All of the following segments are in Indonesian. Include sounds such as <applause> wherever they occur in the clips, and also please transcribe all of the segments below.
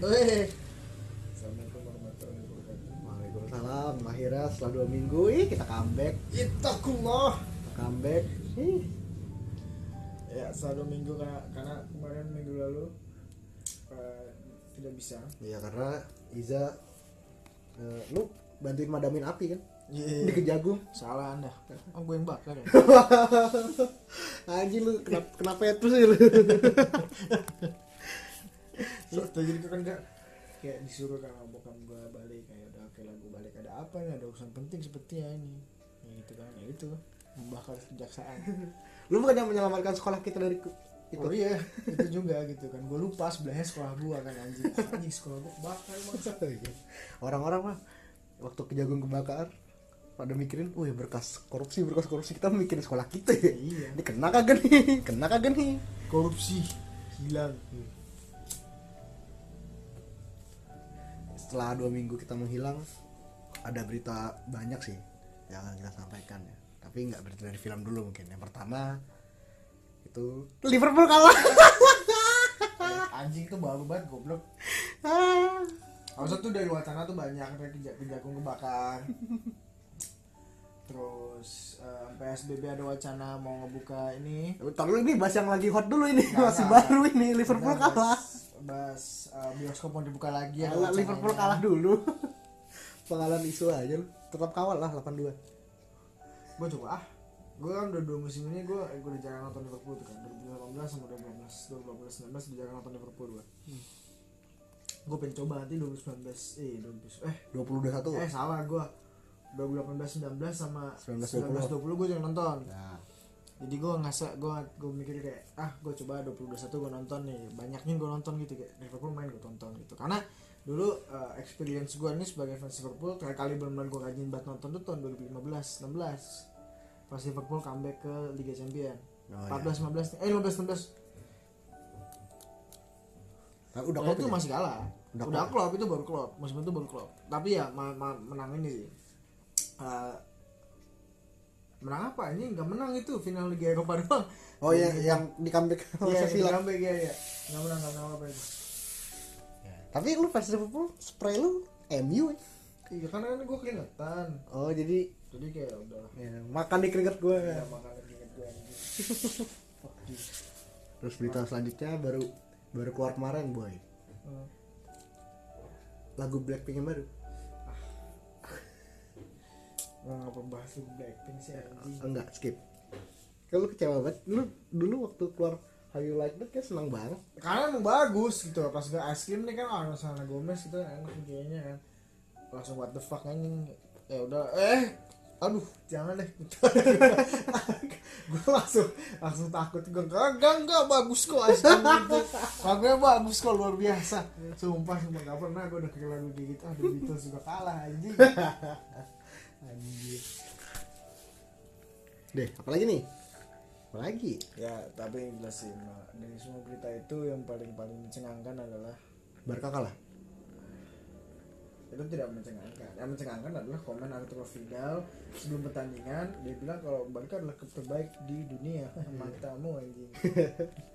Assalamualaikum warahmatullahi wabarakatuh Waalaikumsalam. Akhirnya setelah dua minggu, ih kita comeback. Ittaqullah Kita comeback. Ih. ya selalu minggu karena, karena kemarin minggu lalu eh, tidak bisa Ya karena Iza, eh, lu bantuin madamin api kan? Iya. Di kejagung. salah anda oh gue yang bakar ya <laughs> Anjing lu kenapa kenapa ya terus sih lu? <laughs> <laughs> so, jadi gue kan gak kayak disuruh sama bokap gue balik kayak udah oke lah gue balik ada apa nih? Ada urusan penting sepertinya ini. Ya gitu kan ya itu membakar kejaksaan. <laughs> Lu bukan yang menyelamatkan sekolah kita dari itu. oh iya itu juga gitu kan. Gue lupa sebelahnya sekolah gue kan anjing. Anjing sekolah gue kebakar bangsa <laughs> Orang-orang mah waktu kejagung kebakar pada mikirin, wih berkas korupsi berkas korupsi kita mikirin sekolah kita ya. iya. Ini kena kagak nih? Kena kagak nih? korupsi hilang Setelah dua minggu kita menghilang, ada berita banyak sih yang akan kita sampaikan ya. Tapi nggak berita dari film dulu mungkin. Yang pertama itu Liverpool kalah. anjing tuh baru banget goblok Harusnya tuh dari wacana tuh banyak kayak kejagung kebakar terus eh, PSBB ada wacana mau ngebuka ini dulu ini bahas yang lagi hot dulu ini Nggak, masih nggak. baru ini Liverpool Nah, kalah. bahas, bahas, eh, bioskop mau dibuka lagi Alah, wacananya. Liverpool kalah dulu. <laughs> Pengalaman isu aja lu. Tetap kawal lah 82. gue coba ah gue kan udah dua musim ini gue gue udah jarang nonton Liverpool tuh kan 2018 sama 2018 2018 19 udah jarang nonton Liverpool gue gue pengen coba nanti 2019 eh 2000 eh 2021. eh salah gue 2018 19 sama 19, 19 20 gue jangan nonton. Nah, jadi gue ngerasa gue gue mikir kayak ah gue coba 2021 gue nonton nih. Banyaknya gue nonton gitu kayak Liverpool main gue tonton gitu. Karena dulu eh, experience gue nih sebagai fans Liverpool terakhir kali benar-benar gue rajin banget nonton tuh tahun 2015 16 pas Liverpool comeback ke Liga Champion. Oh, 14 15 eh 15 16 Nah, udah Nah, klop itu ya? masih kalah. Udah udah, klop itu baru klop. Musim itu baru klop. Tapi ya ma- ma- menang ini sih Eh, menang apa ini nggak menang itu final Liga Eropa <laughs> doang Oh ya yang di comeback Iya, Sevilla. comeback ya ya. Enggak menang, enggak menang apa itu. Tapi lu fans Liverpool spray lu MU ya? Iya, karena kan gue keringetan. Oh jadi Jadi kayak udah ya, makan di keringet gue ya makan keringet gue. <laughs> Terus berita selanjutnya baru baru keluar kemarin boy Hmm. Lagu Blackpink yang baru Nggak ngapa bahas Blackpink sih anjing. Enggak skip. Kalau kecewa banget. Lu dulu waktu keluar How You Like That kayak senang banget. Karena emang bagus gitu. Pas gue es krim nih kan ah Selena Gomez gitu enak kayaknya kan. Langsung what the fuck anjing. Ya udah eh aduh jangan deh. <laughs> Gue langsung langsung takut. Gue enggak enggak bagus kok es krim itu bagus kok luar biasa. Sumpah sumpah gak pernah gue udah kayak lagu gitu. Aduh Beatles juga kalah anjing <laughs> Anjir. Deh apalagi nih? Apalagi ya tapi yang jelas sih Mak. dari semua berita itu yang paling paling mencengangkan adalah Barca kalah itu tidak mencengangkan. Yang mencengangkan adalah komen Arturo Vidal sebelum pertandingan. Dia bilang kalau Barca adalah klub terbaik di dunia. <laughs> Matamu anjing.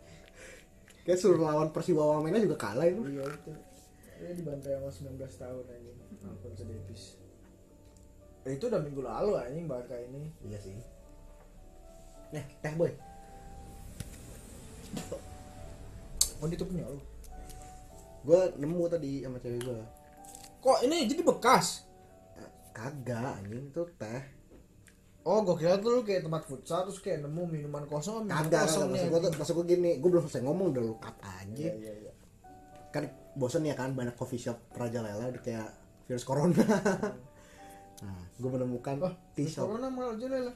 <laughs> Kayak suruh lawan Persiwa Wamena juga kalah itu. Iya itu. Dia dibantai sama 19 tahun anjing. Davies Eh, itu udah minggu lalu anjing Barca ini. Iya sih. Eh teh boy. Oh itu punya lu. Gue nemu tadi sama cewek gue kok ini jadi bekas? Kagak anjing tuh teh. Oh gue kira tuh lu kayak tempat futsal terus kayak nemu minuman kosong minuman Kagak, kosong kagak. nih Maksud gue tuh, maksud gue gini, gue belum selesai ngomong udah lu cut aja. iya iya iya. Kan bosen ya kan banyak coffee shop Raja Lela udah kayak virus corona. Nah, gue menemukan virus shop. corona malah aja lah.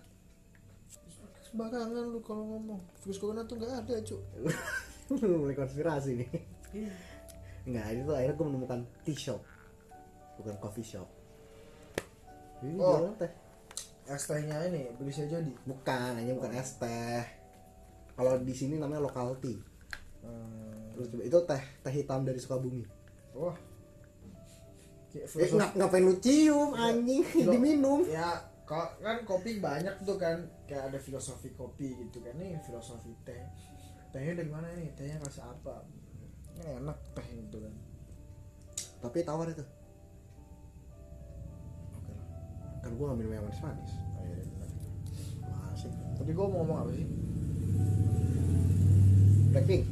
Sembarangan lu kalau ngomong. Virus corona tuh nggak ada, Cuk. <laughs> mulai konspirasi nih. Enggak, itu akhirnya gue menemukan tea shop. Bukan coffee shop. Ini Oh. teh. Es tehnya ini beli saya jadi. Bukan, hanya bukan es teh. Kalau di sini namanya local tea. Hmm. Terus coba itu teh teh hitam dari Sukabumi. Wah. Eh, ngap ngapain lu cium anjing? Filo- diminum? Ya, kok kan kopi banyak tuh kan kayak ada filosofi kopi gitu kan. Nih filosofi teh. Tehnya dari mana nih? Tehnya rasa apa? enak teh gitu kan. Tapi tawar itu. Oke lah. Kan gue nggak minum yang manis manis oh, iya, masih tadi gue mau ngomong apa sih? Blackpink.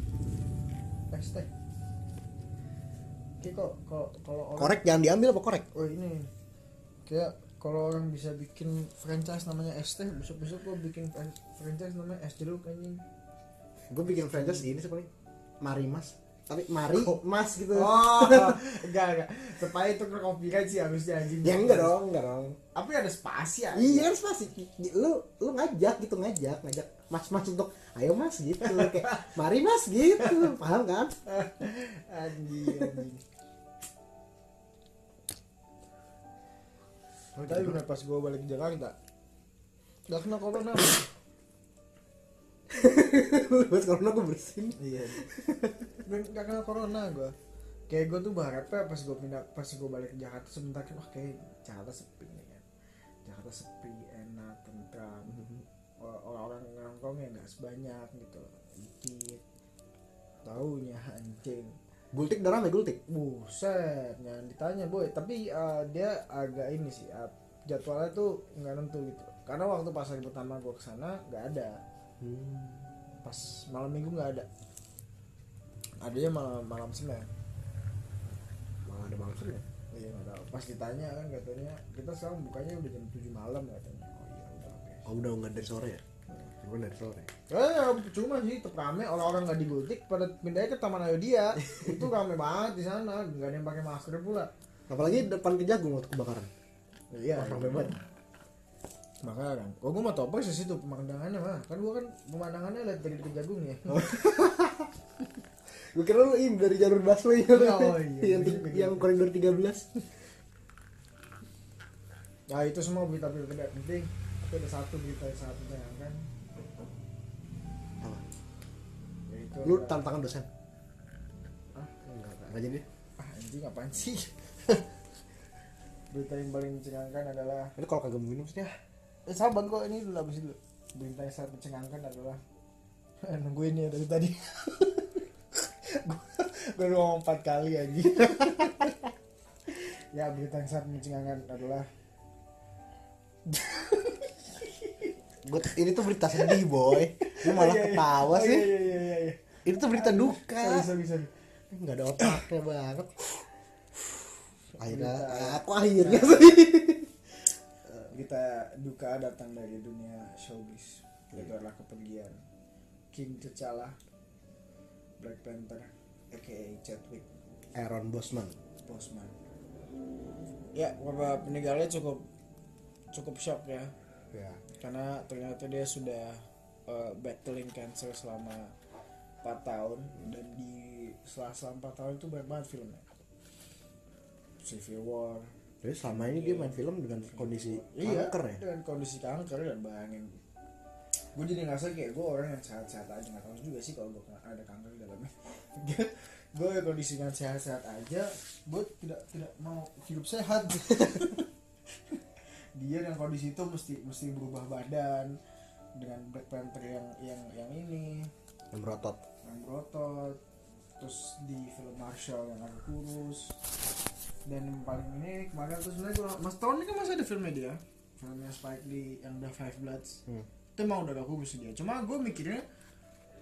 Es teh Oke kok kalau orang korek jangan diambil apa korek? Oh ini. Kayak kalau orang bisa bikin franchise namanya es teh besok besok gue bikin fran- franchise namanya es jeruk anjing. Gue bikin franchise ini sih paling. Mari mas tapi mari mas gitu. Oh enggak enggak. Supaya itu ke copyright sih harusnya anjing. Ya enggak dong enggak dong. Tapi ada spasi ya iya harus pasti lu lu ngajak gitu ngajak ngajak mas mas untuk ayo mas gitu. Kayak mari mas gitu. Paham kan? <laughs> Anjing anjing. Tapi bener pas gue balik ke Jakarta gak kena corona <laughs> buat corona gue bersin iya. Gak, kena corona gue kayak gue tuh berharapnya pas gue pindah pas gue balik ke Jakarta sebentar kan wah kayak Jakarta sepi nih kan. Jakarta sepi enak tentram. Or- orang-orang nongkrongnya nggak sebanyak gitu dikit. Taunya anjing. Gultik udah rame gultik? Buset jangan ditanya boy. Tapi uh, dia agak ini sih uh, jadwalnya tuh nggak nentu gitu. Karena waktu pas hari pertama gue ke sana nggak ada pas malam minggu nggak ada. Adanya malam malam senin. Malah ada bangsa ya iya nggak tahu. Pas ditanya kan katanya kita sekarang bukanya udah jam 7 malam katanya. Oh iya udah oh udah nggak dari sore ya? Cuma dari sore. Eh, cuma sih tetap rame. Orang-orang nggak digultik pada pindahnya ke Taman Ayodhya. <laughs> Itu rame banget di sana. Nggak ada yang pakai masker pula. Apalagi depan kejagung waktu kebakaran. Iya Wah, rame banget makanya kan kok gue mau tau sih situ pemandangannya mah. Kan gue kan pemandangannya lihat dari kejagung ya. <laughs> Gue kira lu ini dari jalur busway. Oh, iya. <laughs> yang, yang koridor 13 ya itu semua berita-berita tidak penting. Tapi ada satu berita yang sangat apa? Yaitu lu ada- tantangan dosen? Hah? enggak enggak jadi? Ah anjing apaan sih? <laughs> Berita yang paling mencengangkan adalah itu kalau kagak minum sih ya eh sabar kok ini dulu abis dulu berita yang sangat mencengangkan adalah <laughs> nungguin ya dari tadi. <laughs> Gue udah ngomong empat kali aja <laughs> ya berita yang sangat mencengangkan adalah Gua, ini tuh berita sedih boy. Lu malah Iya, iya. ketawa Oh, sih. iya, iya, iya, iya. ini tuh berita duka. sorry sorry sorry. Nggak ada otaknya banget. Akhirnya Berita- aku akhirnya sih kita duka datang dari dunia showbiz. Itu adalah kepergian. King T'Challa Black Panther aka Chadwick Aaron Bosman. Boseman ya beberapa peninggalannya cukup cukup shock ya. Ya karena ternyata dia sudah uh, battling cancer selama 4 tahun. Dan di setelah selama 4 tahun itu banyak banget filmnya. Civil War jadi selama ini dia main film dengan kondisi iya kanker ya? dengan kondisi kanker dan bayangin. Gue jadi ngerasa kayak gue orang yang sehat-sehat aja nggak tahu juga sih kalau gue ada kanker di dalamnya. <laughs> Gue kondisi yang sehat-sehat aja gue tidak tidak mau hidup sehat. <laughs> Dia dengan kondisi itu mesti mesti berubah badan dengan Black Panther yang yang yang ini. Yang berotot. Yang berotot. Terus di film Marshall yang agak kurus dan yang paling ini kemarin tuh sebenarnya gua mas tahun ini kan masih ada filmnya dia? Filmnya Spike Lee yang The Five Bloods. Hmm. itu emang udah gak kurus dia. Cuma gue mikirnya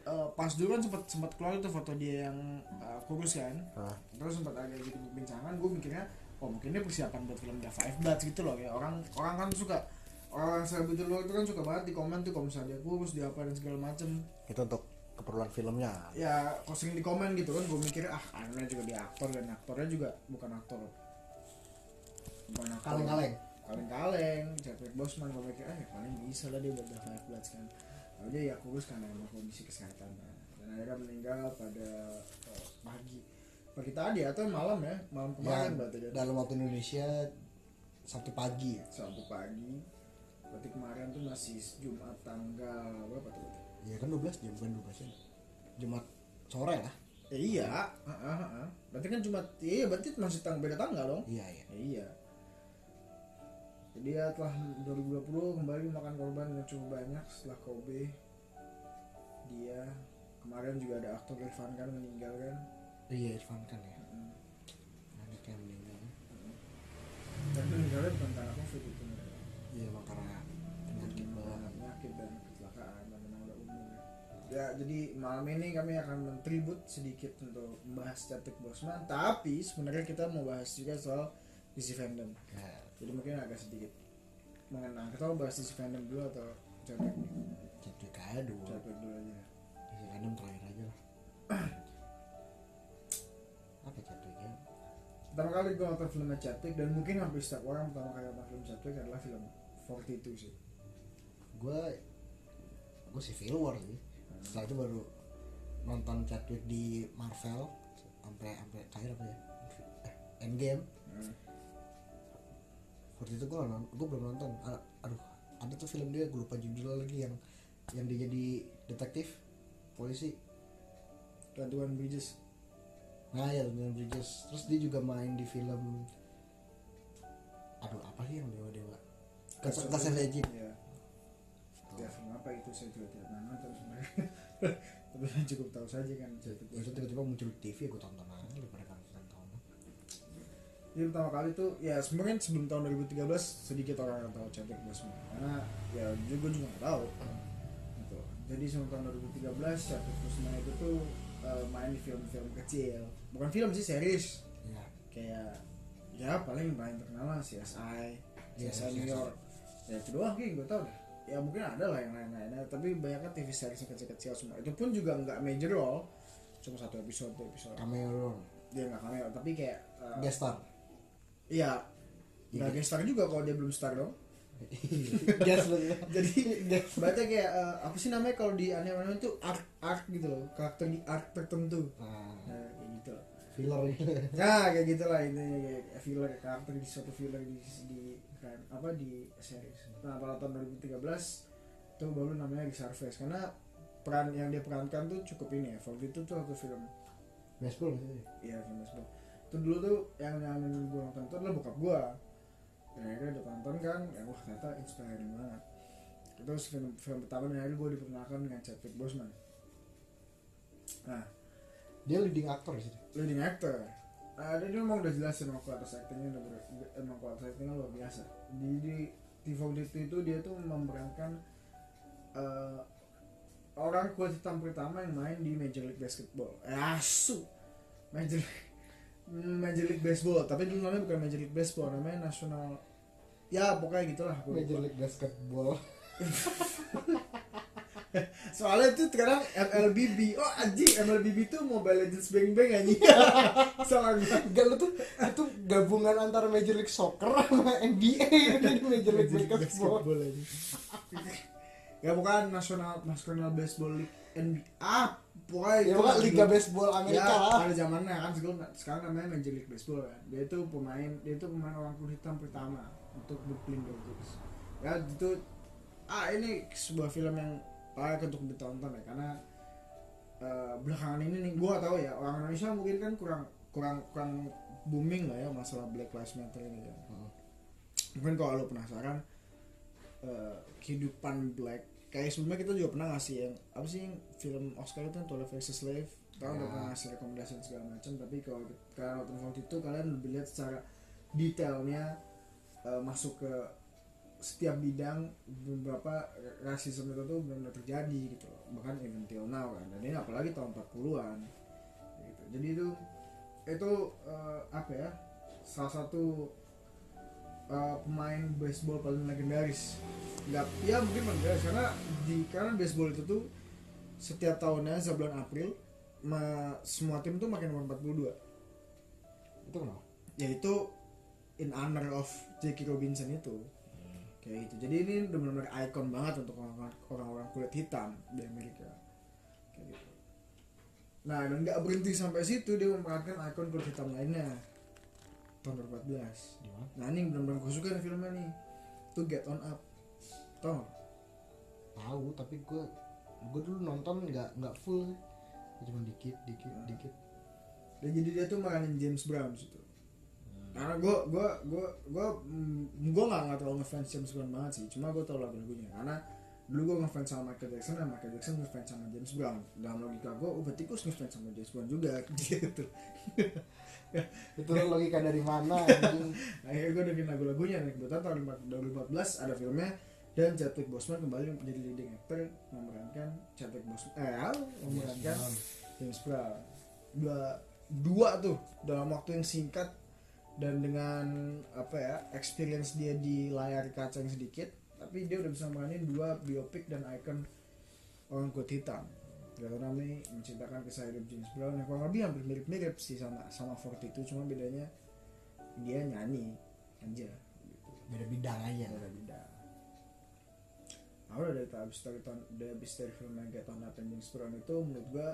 eh, pas dulu kan sempat sempat keluar itu foto dia yang eh, kurus kan? Ah, terus sempat ada gitu perbincangan gue mikirnya oh mungkin dia persiapan buat film The Five Bloods gitu loh. Ya orang orang kan suka orang selebriti luar itu kan suka banget di komen tuh kalau misalnya dia kurus dia apa dan segala macem. Itu untuk keperluan filmnya. Ya kok sering di komen gitu kan gue mikir ah karena juga dia aktor dan aktornya juga bukan aktor. Bukan aktor. Kaleng-kaleng. Kaleng-kaleng Chadwick Boseman gue mikir ah ya paling bisa lah dia buat The Five Bloods kan. Lalu dia ya kurus karena emang kondisi kesehatan dan akhirnya meninggal pada eh, pagi. Pagi tadi atau malam ya? Malam kemarin Ya, berarti kan? dalam waktu Indonesia Sabtu pagi. Ya Sabtu pagi. Berarti kemarin tuh masih Jumat tanggal berapa tuh? Ya kan 12 jam kan 12 jam Jumat sore lah Eh, iya, heeh, heeh. berarti kan cuma iya berarti masih tang beda tanggal dong. iya iya Eh, iya. Jadi ya telah 2020 kembali makan korban yang cukup banyak setelah Kobe. Dia kemarin juga ada aktor Irfan kan meninggal kan. iya Irfan kan ya ada kayak meninggal dan itu meninggalnya bukan karena covid ya jadi malam ini kami akan mentribut sedikit untuk membahas Chadwick Boseman. Tapi sebenarnya kita mau bahas juga soal DC fandom ya. Jadi mungkin agak sedikit mengenang. Kita mau bahas DC fandom dulu atau Chadwick? Chadwick aja dulu. Chadwick dulu aja. Isi kadang terakhir aja lah. <clears throat> Apa Chadwick ya? Pertama kali gue nonton filmnya Chadwick dan mungkin hampir setiap orang pertama kali nonton film Chadwick adalah film 42 sih. Gue gue Civil War sih setelah itu baru nonton Chadwick di Marvel sampai sampai terakhir apa ya? Eh, Endgame. Hmm. waktu itu gue nonton gue belum nonton. Aduh ada tuh film dia gue lupa judulnya lagi yang yang dia jadi detektif polisi. 21 Bridges. Nah ya dengan Bridges. Terus dia juga main di film aduh apa sih yang dewa dewa Clash Clash of Legends ya ya film apa itu saya juga tidak nonton sebenarnya tapi saya cukup tahu saja kan itu Boseman. tiba-tiba muncul di TV gue tonton aja daripada kan nonton Jadi pertama kali tuh ya sebenarnya sebelum tahun 2013 sedikit orang yang tahu Chadwick Boseman karena ya juga juga nggak tahu. Gitu. Jadi sebelum tahun 2013 Chadwick Boseman itu tuh eh, main di film-film kecil. Bukan film sih series. Ya kayak ya paling paling terkenal lah CSI CSI New CSI. York. Ya itu doang gue tau deh ya mungkin ada lah yang lain-lainnya tapi banyaknya TV series yang kecil-kecil semua itu pun juga nggak major role cuma satu episode dua episode cameo doang dia nggak cameo tapi kayak eh, guest star Iya. Nggak Iya. guest star juga kalau dia belum star dong. <laughs> guest lu <laughs> Jadi baca kayak eh, apa sih namanya kalau di anime-anime itu arc arc gitu loh, karakter di arc tertentu. nah Nah, kayak gitu. filler gitu Nah, kayak gitulah ini kayak filler karakter di suatu filler di di kan apa di series. Nah, pada tahun 2013 itu baru namanya Sarves karena peran yang dia perankan tuh cukup ini ya. Waktu itu tuh satu film baseball Iya film baseball. Itu dulu tuh yang nyaranin gue nonton itu adalah bokap gue. Dan akhirnya udah tonton kan, ya wah ternyata inspiring banget. Itu film film pertama dan akhirnya gue diperkenalkan dengan Chadwick Boseman. Nah, dia leading actor sih leading actor. Nah, dia, memang udah jelas emang kualitas actingnya udah ber- emang kualitas actingnya luar biasa. Di di T42 itu dia tuh memerankan eh, orang kulit hitam pertama yang main di Major League Basketball. Eh, asu. Major <laughs> Major League Baseball, tapi dulu namanya bukan Major League Baseball, namanya National Ya, pokoknya gitulah. lupa. Major League Basketball <laughs> <laughs> Soalnya itu sekarang MLBB. Oh, anjing, MLBB itu Mobile Legends Bang Bang anjing. <laughs> Salah gua. Enggak lu tuh itu gabungan antara Major League Soccer sama NBA jadi Major League Basketball. Basketball anjing. ya bukan National National Baseball League NBA. Ah, pokoknya Ya lah Liga. Baseball Amerika ya, lah. pada zamannya kan sekarang, sekarang namanya Major League Baseball kan. Dia itu pemain dia itu pemain orang kulit hitam pertama untuk Brooklyn Dodgers. Ya itu ah ini sebuah film yang layak untuk ditonton ya karena eh, belakangan ini nih gua tahu ya orang Indonesia mungkin kan kurang kurang kurang booming lah ya masalah Black Lives Matter ini kan. Hmm. Mungkin kalau lo penasaran eh, kehidupan black kayak sebelumnya kita juga pernah ngasih yang apa sih yang film Oscar itu yang 12 Years a Slave kita kan udah Ya. pernah ngasih rekomendasi segala macam tapi kalau kalian nonton waktu itu kalian lebih lihat secara detailnya eh, masuk ke setiap bidang beberapa rasisme itu tuh benar-benar terjadi gitu loh. bahkan even till now kan dan ini apalagi tahun 40-an gitu. jadi itu itu eh, apa ya salah satu eh, pemain baseball paling legendaris nggak ya mungkin legendaris karena di karena baseball itu tuh setiap tahunnya sa bulan April ma- semua tim tuh makin nomor 42 Itu kenapa? yaitu in honor of Jackie Robinson itu kayak gitu jadi ini udah benar-benar ikon banget untuk orang- orang-orang kulit hitam di Amerika kayak gitu nah dan nggak berhenti sampai situ dia memerankan ikon kulit hitam lainnya tahun 2014 Di mana? nah ini benar-benar gue suka nih filmnya nih tuh Get On Up tau? Tahu tapi gue gue dulu nonton nggak nggak full. Cuma dikit dikit Hmm. dikit. dan jadi dia tuh meranin James Brown situ karena gue gue gue gue gue nggak nggak terlalu ngefans James Brown banget sih. Cuma gue tau lagu-lagunya. Karena dulu gue ngefans sama Michael Jackson dan Michael Jackson ngefans sama James Brown. Dalam logika gue oh berarti gue ngefans sama James Brown juga <laughs> gitu. Itu logika dari mana <laughs> anjing? akhirnya gue dengerin lagu-lagunya nih kebetulan tahun 2014 ada filmnya dan Chadwick Boseman kembali menjadi leading actor memerankan Chadwick Boseman eh memerankan James Brown. Dua dua tuh dalam waktu yang singkat dan dengan apa ya experience dia di layar kaca yang sedikit tapi dia udah bisa meranin dua biopik dan icon orang kulit hitam. Namanya menceritakan kisah hidup James Brown yang kurang lebih hampir mirip-mirip sih sama sama Forty itu cuma bedanya dia nyanyi aja. Gitu beda bidang aja. Beda bidang. Nah udah dari abis dari tahun dari abis dari film yang tahun Nathan James Brown itu menurut gua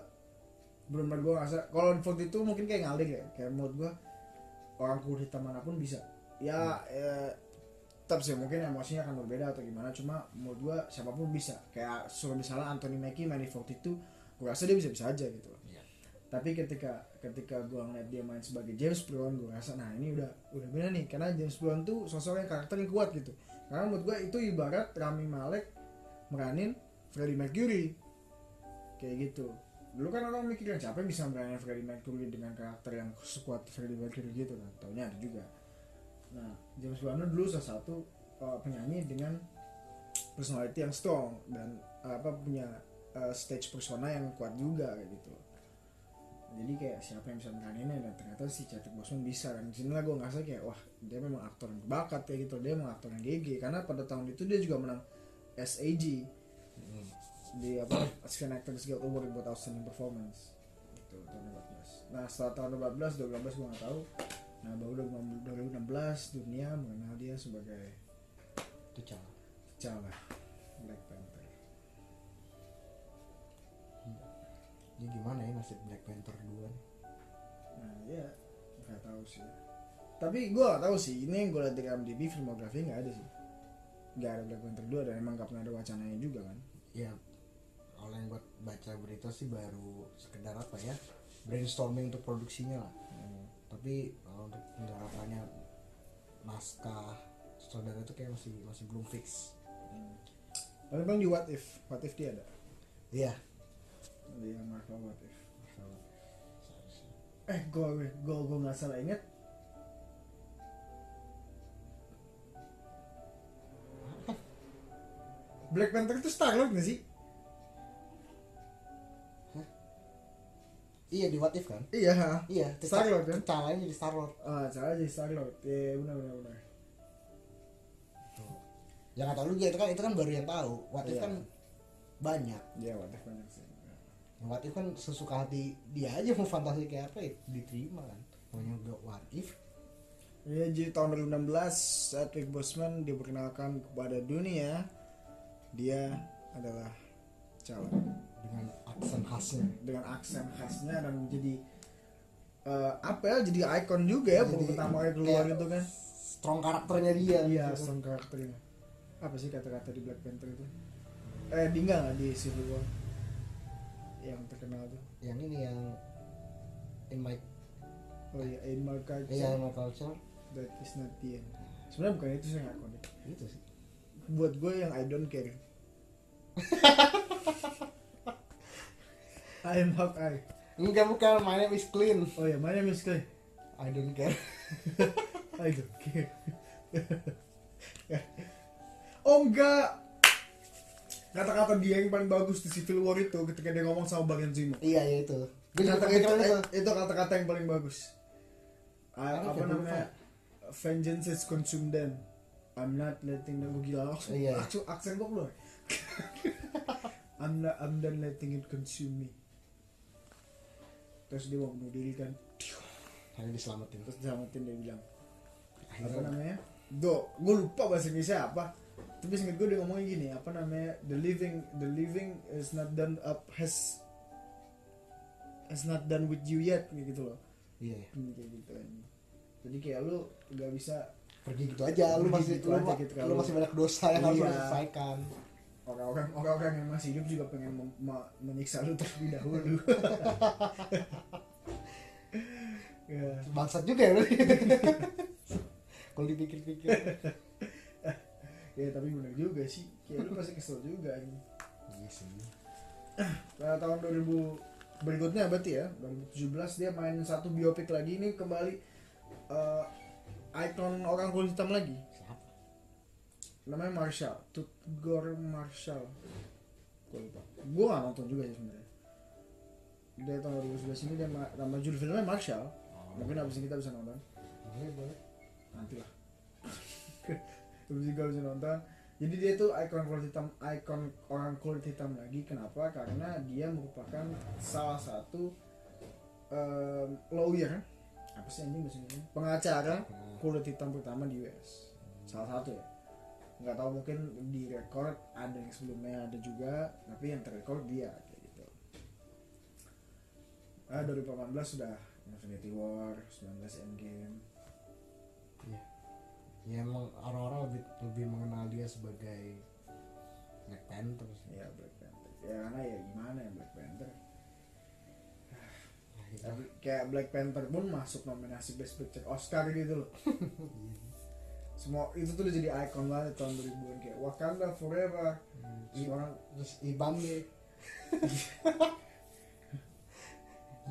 benar-benar gua ngerasa kalau Forty itu mungkin kayak ngalir ya kayak menurut gua orang kulit hitam mana pun bisa. Ya eh, tetap sih mungkin emosinya akan berbeda atau gimana cuma menurut gua siapa pun bisa. Kayak suruh misalnya Anthony Mackie main di 42 gua rasa dia bisa-bisa aja gitu loh. Iya. tapi ketika ketika gua ngeliat dia main sebagai James Brown gua rasa nah ini udah udah bener nih karena James Brown tuh sosoknya karakter yang kuat gitu. Karena menurut gua itu ibarat Rami Malek meranin Freddie Mercury. Kayak gitu dulu kan orang mikir siapa yang bisa meranin Freddie Mercury dengan karakter yang sekuat Freddie Mercury gitu kan? Taunya ada juga. Nah James Brown dulu salah satu uh, penyanyi dengan personality yang strong dan uh, apa punya uh, stage persona yang kuat juga kayak gitu. Jadi kayak siapa yang bisa meraninnya? Dan ternyata si Chadwick Boseman bisa. Dan di sini lah gue ngerasa kayak wah dia memang aktor yang berbakat kayak gitu. Dia memang aktor yang GG karena pada tahun itu dia juga menang SAG. Di apa Screen Actors Guild Award buat Outstanding Performance. Itu tahun 2014 nah setelah tahun 2014 2015 gue nggak tahu. Nah baru 2016 dunia mengenal dia sebagai cara T'Challa Black Panther. Ini gimana ya nasib Black Panther 2 nih? Nah ya nggak tahu sih. Tapi gue gak tahu sih. Ini yang gue lihat dari IMDb filmografi nggak ada sih. Nggak ada Black Panther 2 dan emang gak pernah ada wacananya juga kan? Ya kalau yang buat baca berita sih baru sekedar apa ya brainstorming untuk produksinya lah. Tapi kalau untuk penggarapannya naskah saudara itu kayak masih masih belum fix. Tapi bang di What If? What If dia ada? Iya. Di yang Marvel What If? Eh gue gue gue nggak salah inget Black Panther itu Star Lord gak sih? Iya di what if kan Iya, ha. iya Star-Lord, kan? calanya jadi Star Lord ah salah jadi Star Lord. Iya benar benar benar. jangan tahu juga itu kan itu kan baru yang tahu what if Iya. kan banyak Iya What If banyak sih. what if kan sesuka hati dia aja mau fantasi kayak apa ya diterima kan namanya juga what if Iya jadi tahun 2016 Chadwick Boseman diperkenalkan kepada dunia dia adalah calon dengan aksen khasnya. Dengan aksen khasnya dan menjadi eh, apa ya jadi ikon juga ya Jadi pertama kali keluar kayak itu kan. strong karakternya dia iya gitu. strong karakternya. Apa sih kata-kata di Black Panther itu? Eh tinggal nggak di Civil War. Yang terkenal tuh. Yang ini yang in my oh iya in my culture. Iya in my culture. That is not the end. Sebenarnya bukan itu sih yang ikonik itu sih. Buat gue yang I don't care <laughs> I am Hawkeye enggak bukan my name is clean. Oh ya my name is Clay I don't care. <laughs> I don't care. <laughs> Oh enggak kata-kata dia yang paling bagus di Civil War itu ketika dia ngomong sama Bang Zemo iya ya itu. Juga kata itu, kata-kata yang paling bagus. Ah, Apa namanya? vengeance is consumed them I'm not letting them gue gila langsung Iya. aksen, aksen gue keluar. <laughs> I'm not I'm done letting it consume me terus dia mau bunuh diri kan. Hanya diselamatin. Terus diselamatin dia bilang. Apa akhirnya namanya? Do gue lupa bahasa Indonesia apa. Tapi singkat gue dia ngomongnya gini apa namanya? The living the living is not done up has has not done with you yet kayak gitu loh. Iya ya. Hmm, kayak gitu kan. Jadi kayak lu gak bisa pergi gitu aja lu masih gitu lu, aja gitu lu kalau- masih banyak dosa yang harus Iya. Orang-orang orang-orang yang masih hidup juga pengen menyiksa lu terlebih dahulu. <laughs> Ya. Bangsat juga ya lu <laughs> kalau dipikir-pikir. Ya tapi bener juga sih. Kayak lu pasti kesel juga ini iya sih. Nah, tahun 2000 berikutnya berarti ya 2017 dia main satu biopik lagi ini kembali eh, ikon orang kulit hitam lagi. Siapa? Namanya Marshall Tutgor Marshall. Gue lupa. Gue gak nonton juga sih sebenarnya. Dia tahun 2011 ini dia ma- nama judul filmnya Marshall. Oh, mungkin abis ini kita bisa nonton. Boleh boleh. Nanti lah abis <laughs> ini kita bisa nonton. Jadi dia tuh ikon kulit hitam ikon orang kulit hitam lagi. Kenapa? Karena dia merupakan salah satu em, lawyer. Apa sih bahasa Indonesia? Pengacara kulit hitam pertama di US salah satu ya nggak tahu mungkin di record ada yang sebelumnya ada juga tapi yang terrecord dia kayak gitu. Ah 2018 sudah Infinity War 19 Endgame. Ya emang orang-orang lebih lebih mengenal dia sebagai Black Panther sih. ya Black Panther. Ya karena ya gimana ya Black Panther? Nah, itu. tapi kayak Black Panther pun masuk nominasi Best Picture Oscar gitu loh <laughs> semua itu tuh udah jadi ikon banget tahun 2000-an kayak Wakanda Forever. Hmm, semua orang terus Ibam deh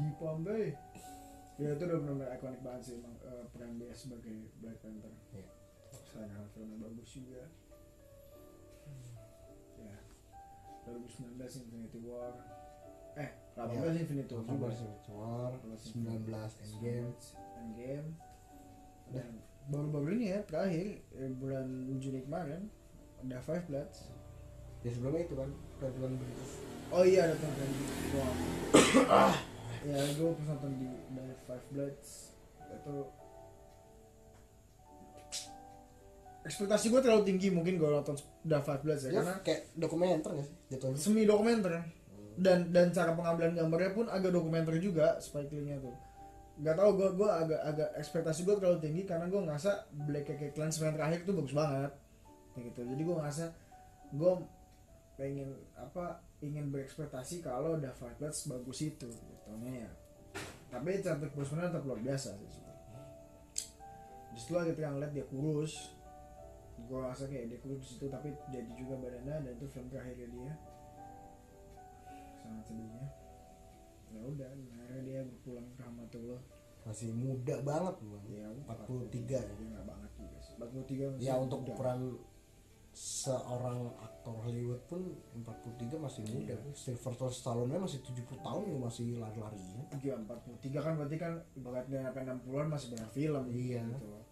Jipambe ya itu udah benar-benar ikonik banget sih emang eh, peran dia sebagai Black Panther. Iya. sayang filmnya bagus juga. Ya. 2019 Infinity War. Eh 18 Infinity War juga. 18 War 19 Endgame. Endgame. Dan baru-baru ini ya terakhir eh, bulan Juni kemarin ada Five Bloods. Ya sebelumnya itu kan peraturan begitu oh iya ada tonton di wow. ya gue pas nonton di dari Five Bloods. Itu ekspektasi gue terlalu tinggi mungkin gue nonton The Five Bloods ya ya karena kayak dokumenter gak sih jatuhnya? Semi dokumenter. Dan dan cara pengambilan gambarnya pun agak dokumenter juga Spike Lee-nya tuh nggak tahu gue gue agak agak ekspektasi gue terlalu tinggi karena gue ngerasa Black Cake Clansman terakhir tuh bagus banget. Kayak gitu. Jadi gue ngerasa gue pengen apa ingin berekspektasi kalau Five Bloods bagus itu gitu ya. Tapi cantik Bruce tetap luar biasa sih sebenarnya. justru ketika ngeliat dia kurus gue rasa kayak dia kurus situ tapi jadi juga badannya dan itu film terakhirnya dia. Sangat sedihnya. Ya udah akhirnya dia berpulang ke rahmatullah masih muda banget bang ya 43 dia nggak banget juga sih 43 masih ya untuk muda. ukuran seorang aktor Hollywood pun 43 masih muda Iya. Sylvester Stallone masih 70 tahun ya masih lari-larinya Iya 43 kan berarti kan ibaratnya sampai 60-an masih banyak film Iya. gitu loh.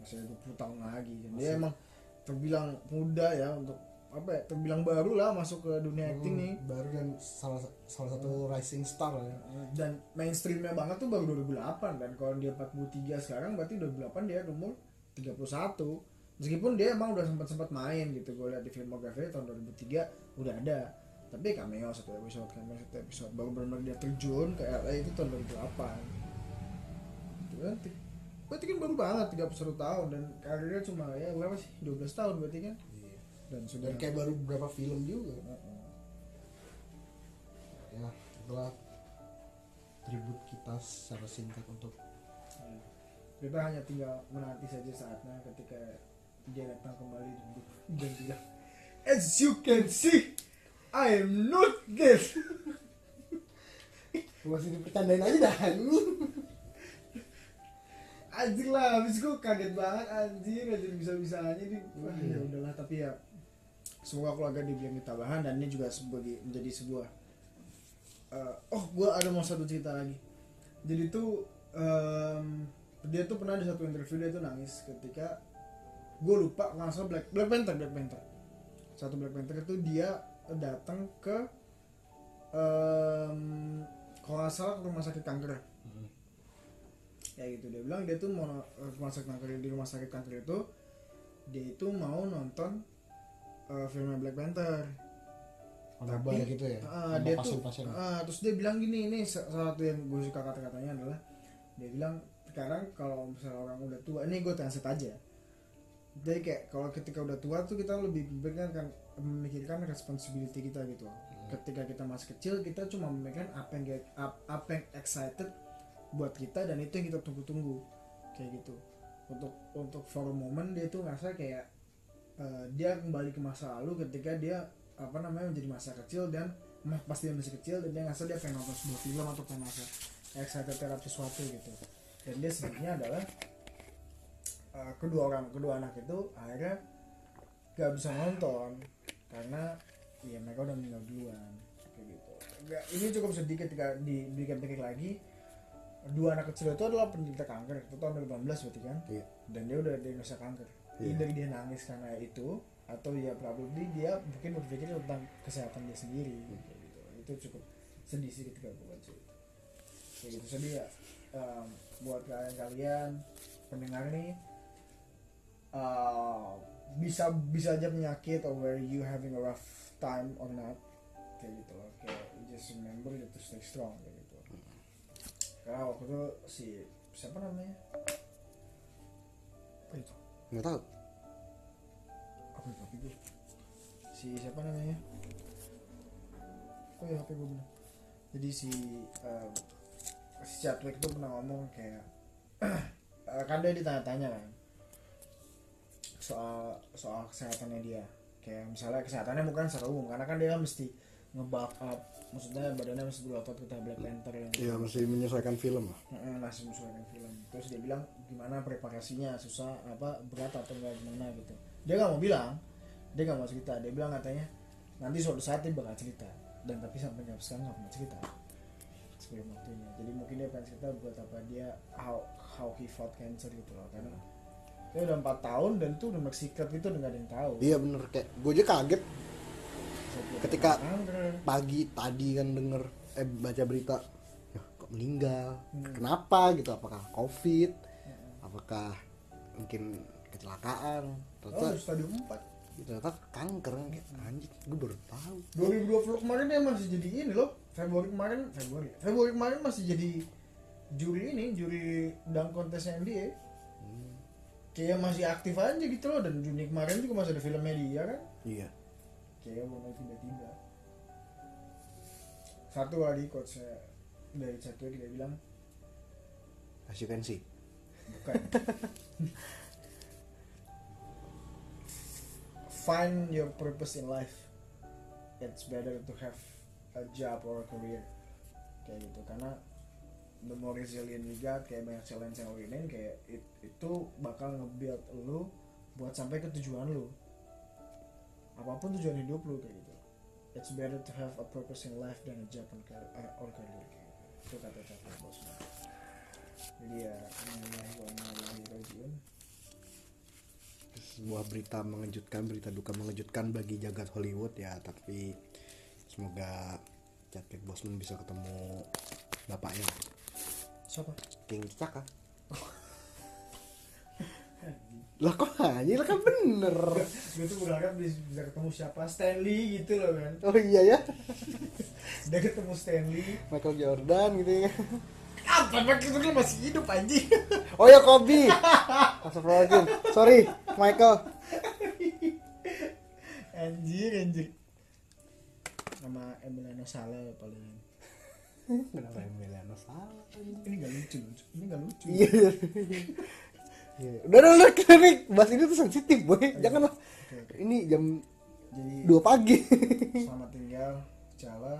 Masih ada 20 tahun lagi. Dan dia Masih- emang terbilang muda ya untuk apa ya? Terbilang baru lah masuk ke dunia acting Hmm, nih. baru dan salah salah satu rising star ya. Dan mainstreamnya banget tuh baru 2008 dan kalau dia 43 sekarang berarti 2008 dia umur 31. Meskipun dia emang udah sempat sempat main gitu gue lihat di filmografi tahun 2003 udah ada. Tapi cameo satu episode cameo satu episode. Baru benar dia terjun ke LA itu tahun 2008 gitu kan berarti kan baru banget 31 tahun dan karirnya cuma ya berapa sih? 12 tahun berarti kan dan sudah dan kayak baru beberapa film juga Heeh. ya itulah tribut kita secara singkat untuk Ya. kita hanya tinggal menanti saja saatnya ketika dia datang kembali dan, bilang as you can see I am not dead <laughs> masih dipercandain aja dah anjir lah habis gue kaget banget anjir anjir bisa bisanya di wah Iya. ya udahlah tapi ya semoga keluarga diberi tambahan dan ini juga sebagai menjadi sebuah eh, oh gue ada mau satu cerita lagi. Jadi tuh em, dia tuh pernah di satu interview dia tuh nangis ketika gue lupa nggak salah Black Black Panther Black Panther. Satu Black Panther itu dia datang ke em, kalau nggak salah ke rumah sakit kanker. Kayak gitu dia bilang dia tuh mau rumah sakit kanker di rumah sakit kanker itu dia itu mau nonton eh, filmnya Black Panther. Nobar Tapi, gitu ya? sama dia tuh pasien-pasien. ah, terus dia bilang gini ini sa- salah satu yang gue suka kata-katanya adalah dia bilang sekarang kalau misalnya orang udah tua ini gue translate aja. Jadi kayak kalau ketika udah tua tuh kita lebih memikirkan memikirkan responsibility kita gitu. Ketika kita masih kecil kita cuma memikirkan apa yang apa yang excited buat kita dan itu yang kita tunggu-tunggu. Kayak gitu. Untuk untuk for a moment dia tuh ngerasa kayak eh, dia kembali ke masa lalu ketika dia apa namanya menjadi masa kecil dan mah- pas dia masih kecil dan dia ngerasa dia pengen nonton sebuah film atau pengen ngerasa excited terhadap sesuatu gitu. Dan dia sedihnya adalah eh, kedua orang kedua anak itu akhirnya gak bisa nonton karena ya mereka udah meninggal duluan kayak gitu. Nggak- ini cukup sedih ketika dipikir-pikir lagi. Dua anak kecil itu adalah penderita kanker itu tahun 2018 berarti kan? Iya. dan dia udah diagnosa kanker Iya. either dia nangis karena itu atau ya probably dia mungkin berpikir tentang kesehatan dia sendiri kayak gitu itu cukup sedih sih ketika gue baca itu. Kayak gitu sedih ya. Em, buat kalian-kalian pendengar nih uh, bisa bisa aja penyakit or where you having a rough time or not. Kayak gitu loh kayak just remember you to stay strong kayak gitu. Karena waktu itu si siapa namanya? Apa itu nggak tahu. Si siapa namanya? Oh ya HP gue bener? Jadi si um, si Chadwick itu pernah ngomong kayak <clears throat> eh, kan dia ditanya-tanya kan soal soal kesehatannya dia. Kayak misalnya kesehatannya bukan secara umum karena kan dia mesti nge-bulk up maksudnya badannya mesti berotot kita Black Panther yang ya masih menyesuaikan film lah. Heeh, masih menyesuaikan film. Terus dia bilang gimana preparasinya? Susah apa berat atau enggak gimana? Gitu. Dia nggak mau bilang dia nggak mau cerita. Dia bilang katanya nanti suatu saat dia bakal cerita. Dan tapi sampai nggak sekarang nggak pernah cerita sebelum waktunya. Jadi mungkin dia pengen cerita buat apa dia how how he fought cancer gitu loh karena dia udah empat tahun dan tuh udah secret itu udah nggak ada yang tahu. Iya bener. Kayak gue aja kaget ketika- pagi tadi kan denger eh baca berita ya kok meninggal? Hmm. kenapa gitu? Apakah covid? Apakah mungkin kecelakaan? Oh ternyata stadium 4 ternyata kanker kayak anjir gue baru tahu. 2020 kemarin dia masih jadi ini loh. Februari kemarin Februari Februari kemarin masih jadi juri ini juri dunk kontesnya NBA Hmm, kayak masih aktif aja gitu loh dan Juni kemarin juga masih ada filmnya dia kan. Iya kayak mulai tiba-tiba satu lagi coachnya dari satu dia bilang as you can see. Bukan. Find your purpose in life. It's better to have a job or a career. Kayak gitu karena the more resilient you got kayak banyak challenge yang lo kayak it- itu bakal nge-build lu buat sampai ke tujuan lu apa pun tujuan hidup lu kayak gitu. It's better to have a purpose in life than a job or career, or career kayak gitu. itu kata Chadwick Boseman jadi ya innalillahi wa inna ilaihi rajiun sebuah berita mengejutkan berita duka mengejutkan bagi jagat Hollywood ya tapi semoga Chadwick Boseman bisa ketemu bapaknya. Siapa? King Caka <laughs> lah kok aja lah kan bener. Gue tuh berharap bisa, ketemu siapa? Stanley gitu loh kan. Oh iya ya? Udah ketemu Stanley. Michael Jordan gitu ya. Apa? Pakai itu kan masih hidup anjing. Oh ya Kobe. Astagfirullahaladzim. Sorry Michael. Anjir anjir. Sama Emiliano Sala paling. Kenapa Emiliano salah ini gak lucu ini gak lucu iya. Iya. udah udah udah kita nih bahas ini tuh sensitif boy. Janganlah Oke, oke. ini jam jadi dua pagi. Selamat tinggal Cala.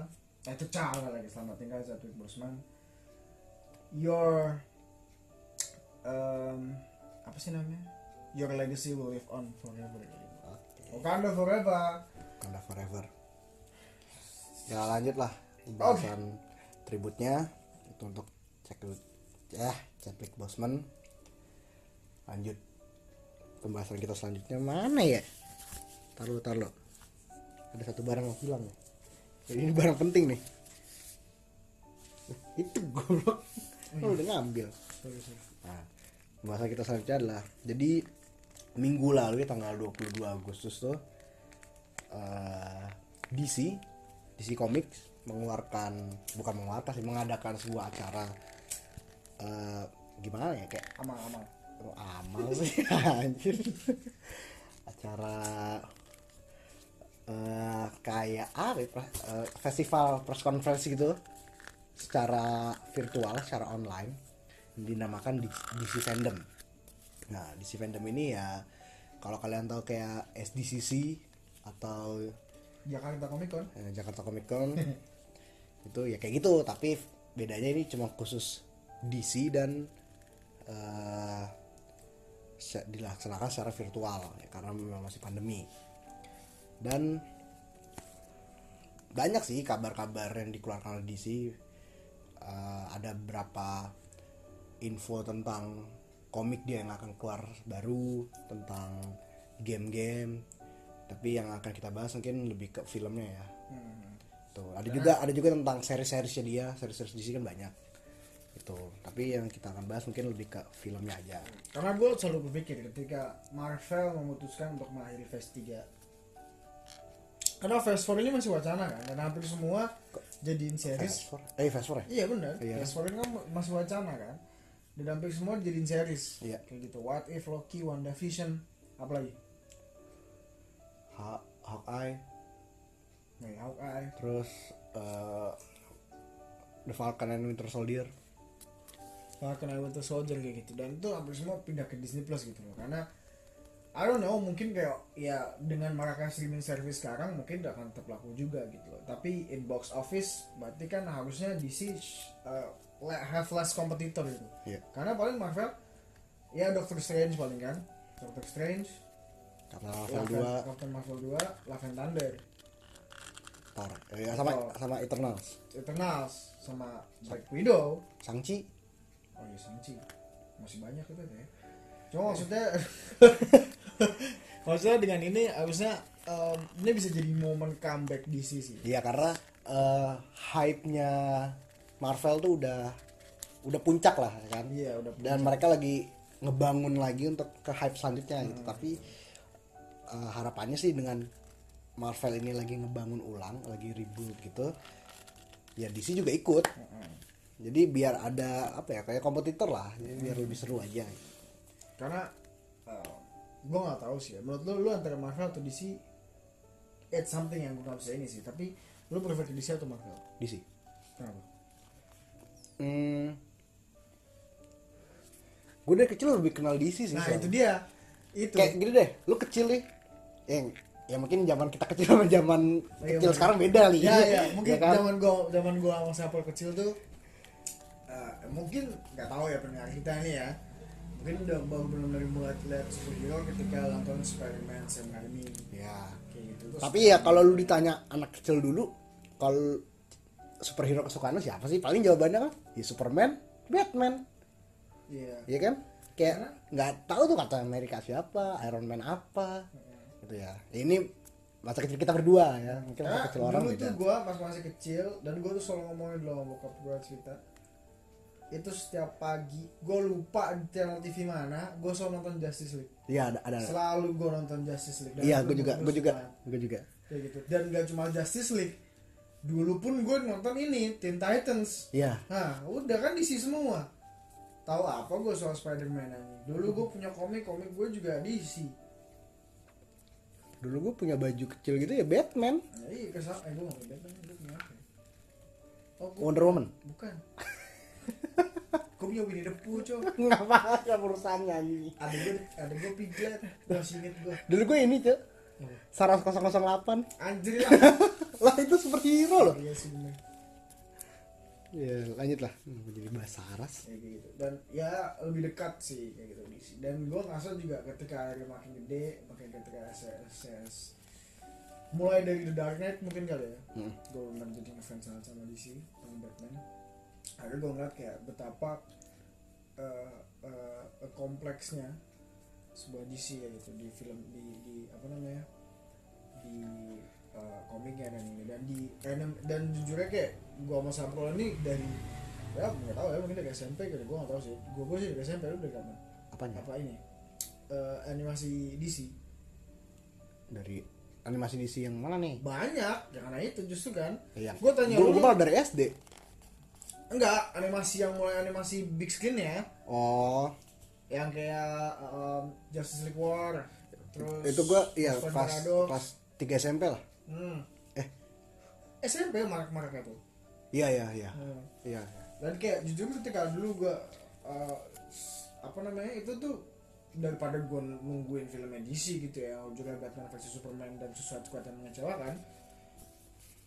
Eh itu Cala lagi. Selamat tinggal Chadwick Boseman. Your um, apa sih namanya? Your legacy will live on forever. Wakanda forever. Wakanda forever. Ya lanjut lah. Pembahasan tributnya. Itu untuk cek ya Chadwick Boseman lanjut. Pembahasan kita selanjutnya mana ya? Taruh taruh ada satu barang yang hilang ya Jadi ini barang penting nih. Eh, itu goblok. Lo udah ngambil. Nah, pembahasan kita selanjutnya adalah jadi minggu lalu ya tanggal 22 Agustus tuh eh, DC DC Comics mengeluarkan bukan mengeluarkan sih mengadakan sebuah acara eh, gimana ya kayak amal amal oh, amal sih <laughs> anjir. Acara eh, kayak apa eh, festival press conference gitu. Secara virtual secara online dinamakan DC Fandom. Nah DC Fandom ini ya kalau kalian tahu kayak SDCC atau Jakarta Comic Con. eh, Jakarta Comic Con. <laughs> Itu ya kayak gitu tapi bedanya ini cuma khusus DC dan se- dilaksanakan secara virtual ya, karena memang masih pandemi. Dan banyak sih kabar-kabar yang dikeluarkan oleh DC Eh, ada beberapa info tentang komik dia yang akan keluar baru tentang game-game. Tapi yang akan kita bahas mungkin lebih ke filmnya ya. Hmm. tuh ada juga ada juga tentang seri-serisnya dia. Seri-seri DC kan banyak itu tapi yang kita akan bahas mungkin lebih ke filmnya aja. Karena gue selalu berpikir ketika Marvel memutuskan untuk mengakhiri Phase 3 Karena Phase 4 ini masih wacana kan Dan hampir semua jadiin series. Four? Eh Fast Four ya? Iya benar. Iya. Phase 4 ini kan masih wacana kan. Dan hampir semua jadiin series. Iya. Kayak gitu. What If, Loki, WandaVision Apalagi? Ha- Hawkeye. Nih, Hawkeye. Terus eh, The Falcon and Winter Soldier Falcon and Winter Soldier kayak gitu Dan itu hampir semua pindah ke Disney Plus gitu loh Karena I don't know mungkin kayak ya dengan maraknya streaming service sekarang mungkin udah akan tetap laku juga gitu loh. Tapi in box office berarti kan harusnya DC uh, have less competitor gitu. Iya. Karena paling Marvel ya Doctor Strange paling kan. Doctor Strange, Captain Marvel Love 2 and- Captain Marvel 2, Love and Thunder, Thor eh, sama Thor. sama Eternals Eternals sama Black Widow. Shang-Chi Oh iya Shang-Chi. Masih banyak itu ya. Cuma maksudnya <laughs> maksudnya dengan ini harusnya um, ini bisa jadi momen comeback DC sih. Iya karena eh, hype-nya Marvel tuh udah udah puncak lah ya kan. Iya, udah Dan mereka lagi ngebangun lagi untuk ke hype selanjutnya gitu. Tapi eh, harapannya sih dengan Marvel ini lagi ngebangun ulang, lagi reboot gitu. Ya DC juga ikut. Jadi biar ada apa ya kayak kompetitor lah, jadi biar lebih seru aja. Karena uh, gue nggak tahu sih ya. Menurut lu, lu antara Marvel atau DC it's something yang gue nggak bisa ini sih. Tapi lu prefer ke DC atau Marvel? DC. Kenapa? Hmm. Gue dari kecil lebih kenal DC sih. Nah soalnya. itu dia. Itu. kayak gini deh lu kecil nih yang ya mungkin zaman kita kecil sama zaman Iya, kecil bener. sekarang beda nih Ya <laughs> ya mungkin kan? zaman gua zaman gua sama Sapol kecil tuh eh, mungkin nggak tahu ya pendengar kita ini ya. Mungkin udah baru benar-benar mulai lihat superhero ketika nonton Spider-Man Sam Raimi. Ya kayak gitu. Terus- tapi ya kalau lu ditanya anak kecil dulu kalau superhero kesukaan lu siapa sih? Paling jawabannya kan ya Superman Batman. Iya. Iya kan? Kayak nggak tahu tuh kata Amerika siapa Iron Man apa gitu ya. Ini masa kecil kita berdua ya mungkin masa Karena kecil orang dulu beda. tuh gue pas masih kecil dan gue tuh selalu ngomongin dulu sama bokap gue cerita itu setiap pagi gue lupa di channel TV mana gue selalu nonton Justice League. Iya ada ada. Selalu gue nonton Justice League. Iya gue juga gue juga gue juga. Kayak gitu. Dan gak cuma Justice League dulu pun gue nonton ini Teen Titans. Iya. Nah udah kan DC semua. Tahu apa gue soal Spider-Man aja dulu gue punya komik komik gue juga DC dulu gue punya baju kecil gitu ya Batman. Nah, iya kesal. Eh gue nggak Batman gue punya apa ya? oh gue Wonder Woman. bukan gue punya Winnie the Pooh coy Ngapa ada urusannya nih? ada gue ada gue Piglet masih inget gue Dulu gue ini, Cok. Saras 008. anjir lah <laughs> lah itu superhero loh. iya sih Ya, lanjut lah. Hmm, Jadi bahas Saras. kayak gitu dan ya lebih dekat sih kayak gitu dan gue ngerasa juga ketika dia makin gede makin ketika SS mulai dari The Dark Knight mungkin kali ya Hmm. gue benar jadi ngefans banget sama DC sama Batman akhirnya gue ngeliat kayak betapa eh, eh, kompleksnya sebuah DC ya gitu di film di, di apa namanya di eh, komiknya dan ini. Dan di anim- dan jujurnya kayak gue sama Sampul ini dari ya nggak tahu ya mungkin dari SMP gitu gue nggak tahu sih. Gue gue sih dari SMP lu dari kapan? Apanya? apa ini? Eh, animasi DC Dari animasi DC yang mana nih? banyak yang karena itu justru kan. Yang Gua tanya Gue lu- dari SD. Enggak animasi yang mulai animasi big screen ya Oh, yang kayak um, Justice League War terus itu gue iya pas pas 3 SMP lah. hmm. Eh. SMP marak-maraknya tuh Iya, iya, iya. Hmm. Iya. dan kayak jujur ketika dulu gua uh, apa namanya itu tuh daripada gue nungguin film DC gitu ya juga Batman versus Superman dan Suicide Squad yang mengecewakan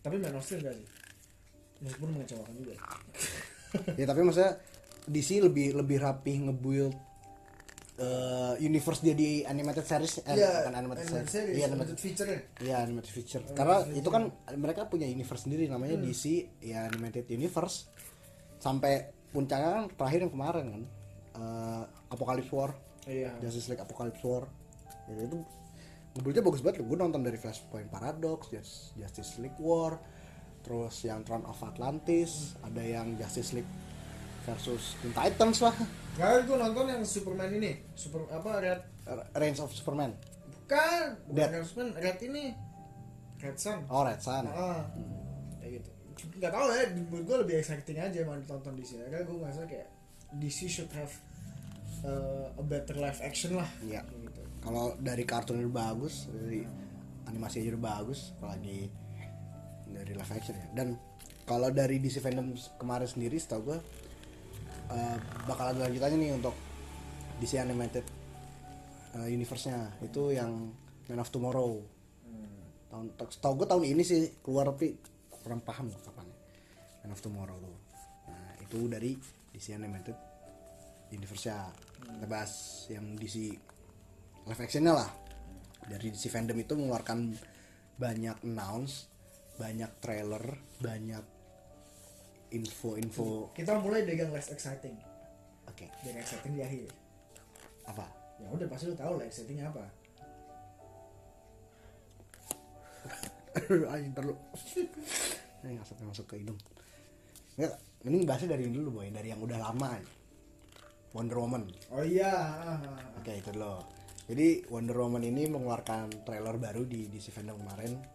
tapi Man of Steel enggak sih meskipun mengecewakan juga <laughs> ya tapi maksudnya DC lebih lebih rapi nge-build eh, universe dia di animated series eh, Iya, bukan animated, animated series series, iya animated animated feature ya Iya animated feature. Animated Karena feature. itu kan mereka punya universe sendiri namanya Hmm. DC ya animated universe. Sampai puncaknya kan terakhir yang kemarin kan eh, Apocalypse War, iya Justice League Apocalypse War. Ya, itu mobilnya bagus banget. Gue nonton dari Flashpoint Paradox, Just- Justice League War, terus yang Throne of Atlantis, ada yang Justice League versus Teen Titans lah, Kali gue nonton yang Superman ini. Super apa Red? Reigns of Superman. bukan bukan. Red Superman Red ini. Red Sun. Oh Red Sun. ah. Kayak gitu. Nggak tahu ya menurut gue lebih exciting aja mau ditonton di sini. Karena gue ngerasa kayak DC should have uh, a better live action lah. Iya. Gitu. Kalau dari kartun udah bagus dari animasi aja udah bagus apalagi dari live action ya. Dan kalau dari DC fandom kemarin sendiri setahu gue eh, bakal ada lanjutannya nih untuk DC animated eh, universe-nya. Itu yang Man of Tomorrow. Hmm. tahun setahu gue tahun ini sih keluar tapi kurang paham kapan Man of Tomorrow tuh. Nah itu dari DC animated universe-nya. Kita bahas yang DC live actionnya lah. Dari DC fandom itu mengeluarkan banyak announce banyak trailer banyak info-info. Kita mulai dari yang less exciting. Oke. Yang exciting di akhir. Apa? Ya udah pasti lu tahu lah excitingnya apa. Ayo ntar lu Ini sampai masuk ke hidung. Nggak, ini bahasnya dari ini dulu boy. Dari yang udah lama. Aja. Wonder Woman. Oh iya ah, ah, ah. Oke itu loh. Jadi Wonder Woman ini mengeluarkan trailer baru di DC fandom kemarin.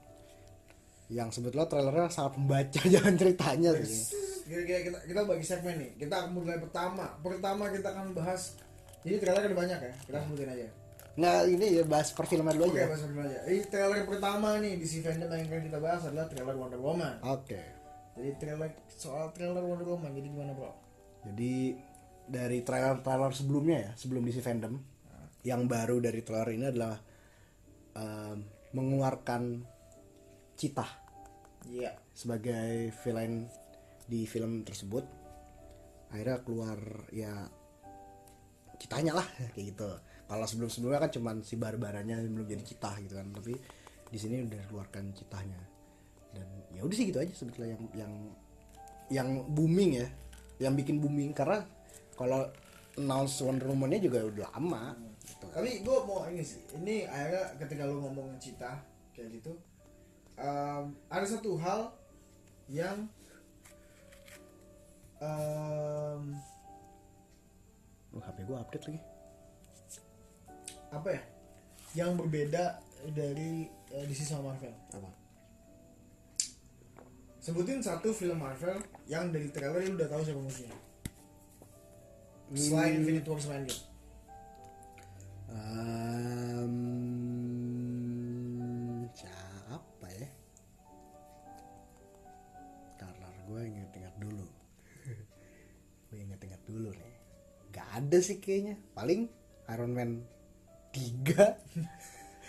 Yang sebetulnya trailernya sangat membaca <laughs> jalan ceritanya sih. Kita, kita, kita, kita bagi segmen nih kita akan mulai pertama pertama kita akan bahas jadi trailer ada banyak ya kita sebutin aja Nah ini ya bahas perfilman dulu Oke, aja. bahas dulu aja. Ini trailer pertama nih di si fandom yang akan kita bahas adalah trailer Wonder Woman. Oke. Jadi trailer soal trailer Wonder Woman jadi gimana bro? Jadi dari trailer-trailer sebelumnya ya, sebelum DC fandom, yang baru dari trailer ini adalah em, mengeluarkan Citah Iya. sebagai villain di film tersebut. Akhirnya keluar ya citanya lah kayak gitu. Kalau sebelum-sebelumnya kan cuman si barbarannya belum jadi citah gitu kan, tapi di sini udah keluarkan citahnya. Dan ya udah sih gitu aja sebetulnya yang yang yang booming ya, yang bikin booming karena kalau announce Wonder Woman-nya juga udah lama. Gitu. Tapi gue mau ini sih. Ini akhirnya ketika lu ngomong cita kayak gitu, em, ada satu hal yang em, Oh, HP gue update lagi. apa ya? Yang berbeda dari eh, DC sama Marvel. Apa? Sebutin satu film Marvel yang dari trailer lu udah tahu siapa musuhnya. Selain Hmm. Infinity War sama Endgame. Um, ada sih kayaknya. Paling Iron Man 3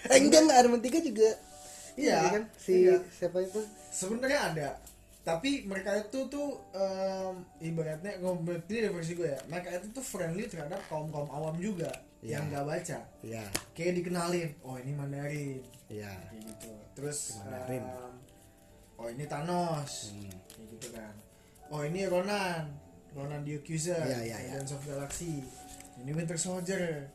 Eh enggak enggak Iron Man 3 juga. Iya, kan si iya. siapa itu? sebenarnya ada tapi mereka itu tuh em, ibaratnya ini versi gue ya mereka itu tuh friendly terhadap kaum kaum awam juga Iya. yang nggak baca Iya, kayak dikenalin oh ini Mandarin iya. kayak gitu terus Mandarin. em, oh ini Thanos Hmm. kayak gitu kan oh ini Ronan Ronan the Accuser Iya, iya, iya. Guardians of Galaxy ini Winter Soldier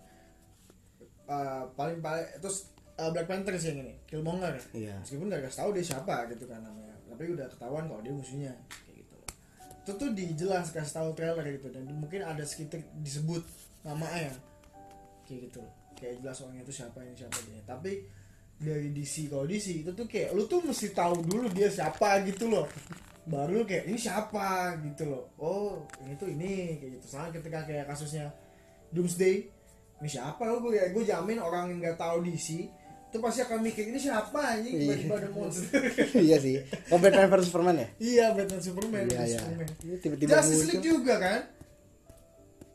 Eh, paling paling terus eh, Black Panther sih yang ini Killmonger. Iya. meskipun gak kasih tahu dia siapa gitu kan namanya tapi udah ketahuan kalau dia musuhnya kayak gitu. Itu tuh dijelas kasih tahu trailer gitu dan mungkin ada sekitar disebut namanya kayak gitu. Kayak jelas orangnya itu siapa ini siapa ini tapi dari DC kalau DC itu tuh kayak lu tuh mesti tahu dulu dia siapa gitu loh baru lu kayak ini siapa gitu loh oh ini tuh ini kayak gitu soalnya ketika kayak kasusnya Doomsday ini siapa lo gue ya gue jamin orang yang nggak tahu DC itu pasti akan mikir ini siapa anjing Iya. tiba-tiba ada monster <laughs> iya sih. Oh Batman versus Superman ya? iya Batman Superman Iya, iya. Superman Ini tiba-tiba Justice. League juga kan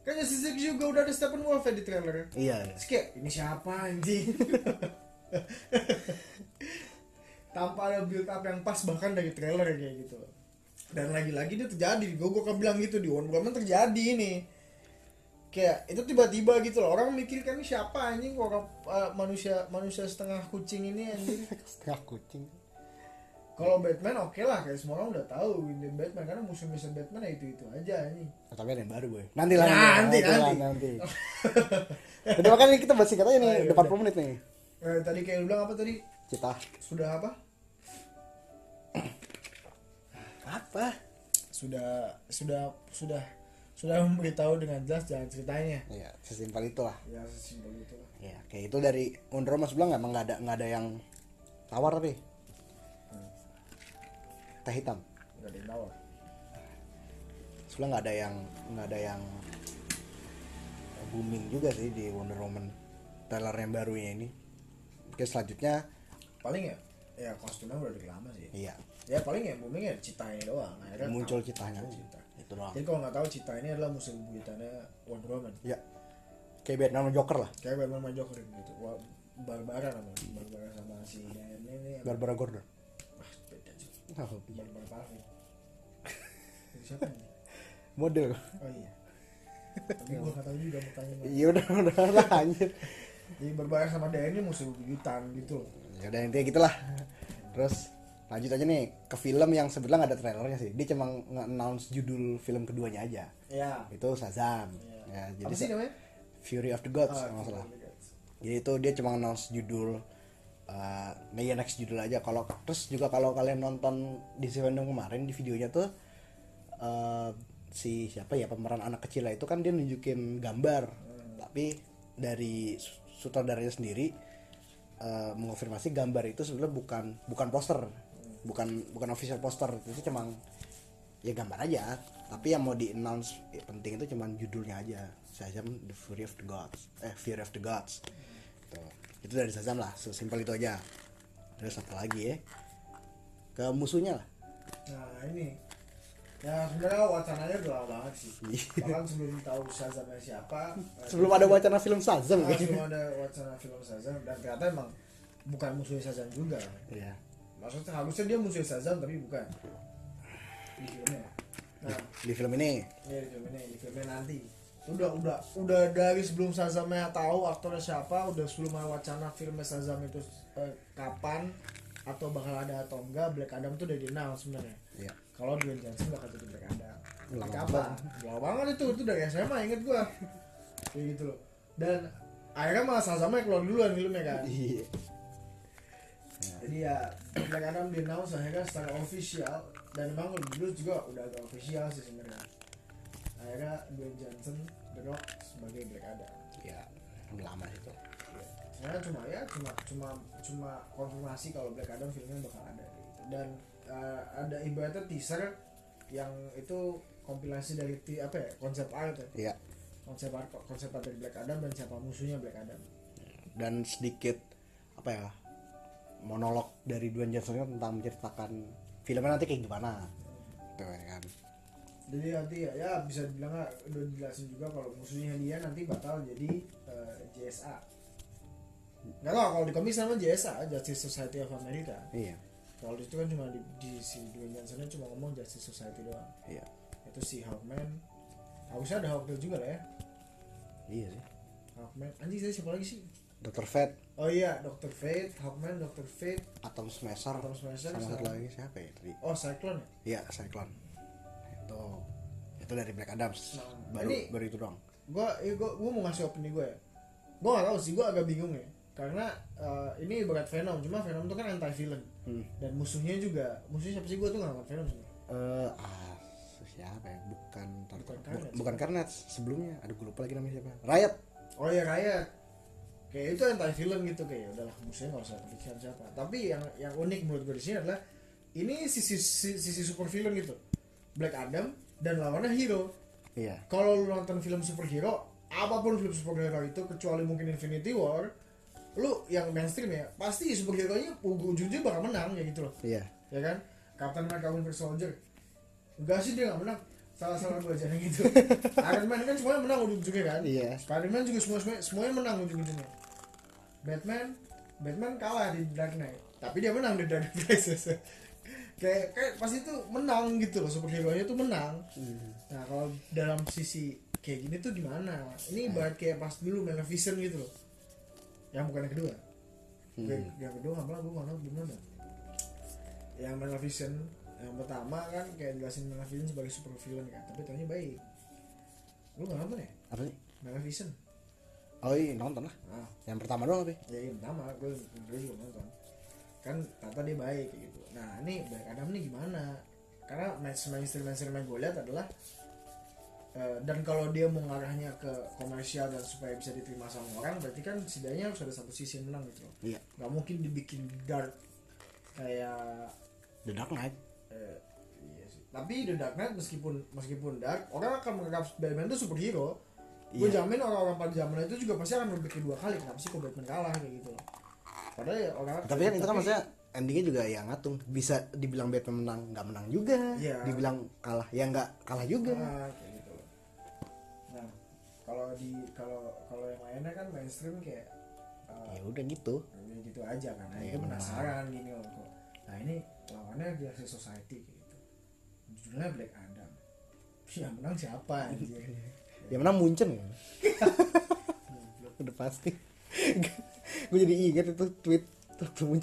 kan Justice League juga udah ada Steppenwolf ya di trailer iya iya. Terus kayak ini siapa anjing <laughs> tanpa ada build up yang pas bahkan dari trailer kayak gitu dan lagi-lagi dia terjadi gue gue kan bilang gitu di Wonder Woman terjadi ini. Kayak itu tiba-tiba gitu loh orang mikir kan ini siapa anjing orang uh, manusia manusia setengah kucing ini anjing? <laughs> Setengah kucing. Kalau Batman oke lah kayak semua orang udah tahu ini Batman karena musuh-musuh Batman ya itu itu aja anjing. Oh, tapi ada yang baru gue nanti lah Nah, nanti, lah, nanti. nanti. <laughs> Jadi makanya kita bahas singkat aja nih udah. 40 menit nih. Eh, tadi kayak lu bilang apa tadi? Cita. Sudah apa apa? Sudah sudah sudah sudah memberitahu dengan jelas jalan ceritanya. Iya sesimpel itu lah ya sesimpel itu lah ya kayak itu dari Wonder Woman sebelah emang nggak ada nggak ada yang tawar tapi? Teh hitam. Nggak ada yang tawar. Sebelah nggak ada yang nggak ada yang booming juga sih di Wonder Woman trailer yang barunya ini. Oke selanjutnya paling ya ya kostumnya udah lama sih. Iya ya paling ya booming ya citanya doang. Akhirnya muncul citanya. Cita. itu doang. Jadi kalau nggak tahu cita ini adalah musuh bebuyutannya Wonder Woman. Ya. Kayak Batman sama Joker lah. Kayak Batman sama Joker gitu. Wah, Barbara namanya Barbara sama si ini ini Barbara Gordon. Ah beda sih. Oh, Barbara Parvin siapa nih model. Oh iya. Tapi gue nggak tahu juga mukanya iya udah udah lah anjir. Jadi Barbara sama dia ini musuh bebuyutan gitu ya udah intinya gitulah. Terus lanjut aja nih ke film yang sebenarnya nggak ada trailernya sih. Dia cuma nge-announce judul film keduanya aja. Ya itu Shazam. Iya. ya jadi apa sih namanya? Fury of the Gods Ah, kalau salah. jadi itu dia cuma announce judul uh, nah ya next judul aja. Kalau terus juga kalau kalian nonton di fandom kemarin di videonya tuh uh, si siapa ya pemeran anak kecil itu kan dia nunjukin gambar. Tapi dari su- sutradaranya sendiri uh, mengonfirmasi gambar itu sebenarnya bukan bukan poster bukan bukan official poster itu cuma ya gambar aja. Tapi yang mau di announce ya, penting itu cuman judulnya aja. Shazam The Fury of the Gods eh Fury of the Gods. Gitu. itu dari Shazam lah sesimpel itu aja. Terus apa lagi ya? Ke musuhnya lah. Nah ini. Ya sebenarnya wacananya udah lama banget sih. Iya. bahkan sebelum tahu Shazamnya siapa eh, sebelum ada wacana film Shazam. Ah, ya sebelum ada wacana film Shazam dan ternyata emang bukan musuhnya Shazam juga. Iya. Maksudnya harusnya dia musuhnya Shazam tapi bukan. Di filmnya. Nah. Di film ini? Ya di film ini di filmnya nanti. Udah udah udah dari sebelum Shazamnya tahu aktornya siapa udah sebelum ada wacana filmnya Shazam itu eh, kapan atau bakal ada atau enggak Black Adam tuh udah di announce sebenarnya. Iya. kalau Dwayne Johnson bakal jadi Black Adam. Black apa? Lama banget itu, itu dari SMA inget gua. Kayak gitu loh. Dan akhirnya malah Shazamnya keluar duluan filmnya kan. Iya. Jadi ya Black Adam di announce akhirnya secara official. Dan emang dulu juga udah agak official sih sebenarnya. Akhirnya Dwayne Johnson The Rock sebagai Black Adam. Ya lama itu. Sebenarnya cuma ya cuma cuma cuma konfirmasi kalau Black Adam filmnya bakal ada gitu. Dan eh, ada ibaratnya teaser yang itu kompilasi dari ti- apa ya konsep art ya. Iya. konsep art konsep art dari Black Adam dan siapa musuhnya Black Adam. Dan sedikit apa ya monolog dari Dwayne Johnson tentang menceritakan filmnya nanti kayak gimana. Tuh ya kan. Jadi nanti ya, ya bisa dibilang udah dijelasin juga kalau musuhnya dia nanti bakal jadi eh, JSA nggak tahu kalau di komik nama JSA Justice Society of America. Iya. Kalau di situ kan cuma di, di si Dwayne Johnson cuma ngomong Justice Society doang. Iya. Itu si Hawkman. Harusnya ada Hawkgirl juga lah ya. Iya sih. Hawkman. Anjing saya siapa lagi sih Dr. Fate oh iya Dr. Fate Hawkman Dr. Fate Atom Smasher. Atom Smasher sama satu lagi siapa ya tadi? Oh Cyclone ya? Iya Cyclone. Itu itu dari Black Adams. Nah, baru ini- baru itu doang. gua eh, gua, gua mau ngasih opini gue ya. Gua gak tahu sih gua agak bingung ya. Karena eh, ini berat Venom cuma Venom itu kan anti villain hmm. dan musuhnya juga musuhnya siapa sih gua tuh gak nonton Venom sih. Eh ah siapa ya? Bukan Bukan bukan, Carnage. bukan Carnage sebelumnya. Aduh gue lupa lagi namanya siapa. Riot. Oh iya Riot kayak itu anti villain gitu kayak udahlah musuhnya gak usah kepikiran siapa. Tapi yang yang unik menurut gue di sini adalah ini sisi sisi, sisi super villain gitu. Black Adam dan lawannya hero. Iya. Kalau lu nonton film superhero apa pun film superhero itu kecuali mungkin Infinity War lu yang mainstream ya pasti superhero nya ujung-ujungnya bakal menang ya gitu loh. Iya. Ya kan? Captain America Winter Soldier. Enggak sih dia nggak menang salah salah gue aja gitu. <laughs> Iron Man kan semuanya menang ujung-ujungnya kan? Iya. Spider-Man juga semua semuanya, semuanya menang ujung-ujungnya. Batman Batman kalah di Dark Knight. Tapi dia menang di Dark Knight. <laughs> Kayak kayak pasti itu menang gitu loh superhero nya tuh menang. Nah kalau dalam sisi kayak gini tuh gimana? Ini ibarat kayak pas dulu Maleficent gitu loh. Yang bukan yang kedua. Yang- yang kedua nggak malah gue belum nonton yang Maleficent yang pertama kan kayak jelasin Maleficent sebagai super villain kan tapi ternyata baik. Lu nggak nonton ya? Apa sih? Maleficent oh iya nonton lah. Ah. Yang pertama doang tapi. Ya iya pertama gue gue juga nonton. Kan ternyata dia baik kayak gitu. Nah ini Black Adam nih gimana? Karena mainstream mainstream mainstream yang gue lihat adalah eh, dan kalau dia mau ngarahnya ke komersial dan supaya bisa diterima sama orang berarti kan setidaknya harus ada satu sisi yang menang gitu loh. Iya. Nggak mungkin dibikin dark kayak The Dark Knight eh, iya sih. Tapi The Dark Knight meskipun meskipun dark orang akan menganggap Batman itu superhero. Gue Iya. jamin orang-orang pada zaman itu juga pasti akan berpikir dua kali kenapa sih kok Batman kalah kayak gitu. Padahal ya orang tapi kan itu kan maksudnya endingnya juga ya ngatung. Bisa dibilang Batman menang nggak menang juga. Iya. dibilang kalah ya nggak kalah juga. Ah, kayak gitu. Nah kalau di kalau kalau yang lainnya kan mainstream kayak eh, ya udah gitu. ya gitu aja kan. Akhirnya benar. penasaran gini loh kok nah ini lawannya Justice Society gitu. Judulnya Black Adam. Yang menang siapa anjir? Ya menang Munchen kan? Udah pasti. Gue jadi inget itu tweet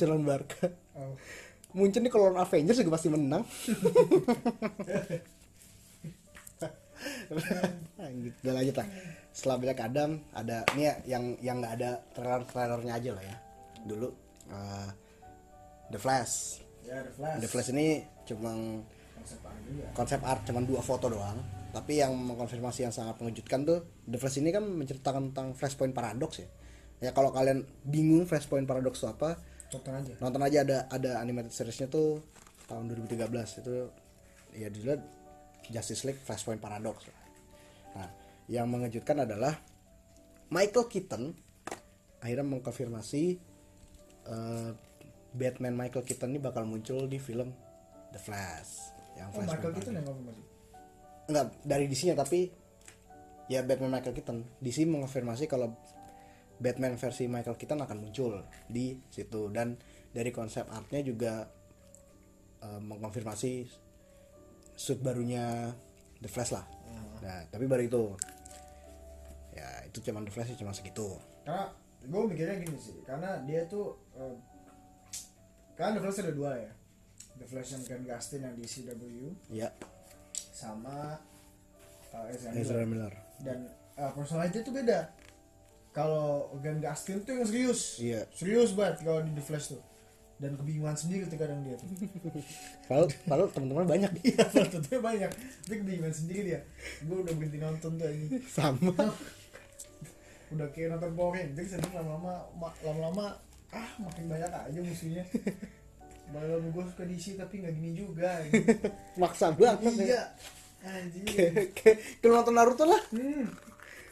lawan Barca. Oh. Munchen nih kalau lawan Avengers juga pasti menang. Gitu. udah lanjut lah. Setelah Black Adam ada ini ya yang yang nggak ada trailer trailernya aja lah ya. Dulu uh, The Flash. Ya The Flash. The Flash ini cuma konsep juga. konsep art cuma dua foto doang. Tapi yang mengkonfirmasi yang sangat mengejutkan tuh The Flash ini kan menceritakan tentang Flashpoint Paradox ya. Ya kalau kalian bingung Flashpoint Paradox itu apa tonton aja. nonton aja. Ada ada animated seriesnya tuh tahun 2013 itu ya dilihat Justice League Flashpoint Paradox nah yang mengejutkan adalah Michael Keaton akhirnya mengkonfirmasi eh, Batman Michael Keaton ini bakal muncul di film The Flash. Yang oh Michael Keaton yang konfirmasi enggak dari DC-nya tapi ya Batman Michael Keaton. DC mengonfirmasi kalau Batman versi Michael Keaton akan muncul di situ. Dan dari konsep artnya juga eh, mengkonfirmasi suit barunya The Flash lah. Nah tapi baru itu. Ya itu cuman The Flash sih cuma segitu. Karena gue mikirnya gini sih karena dia tuh eh, kan The Flash ada dua ya? The Flash yang Grant Gustin yang di CW ya. sama uh, Ezra Ezra Miller. Dan uh, personality itu beda. Kalau Grant Gustin tuh yang serius. Iya. Serius banget kalau di The Flash tuh. Dan kebingungan sendiri tuh kadang dia tuh kalau kalau teman-teman banyak. <laughs> Iya tentunya banyak. Tapi kebingungan sendiri dia. Gue udah berhenti nonton tuh ini. Sama. <laughs> Udah kayak nonton Rangers jadi lama-lama ma- lama-lama ah makin banyak aja musuhnya. <laughs> Baru gue suka DC tapi nggak gini juga anjing. <laughs> maksa banget ya. iya anjing. Kayak nonton Naruto lah. Hmm.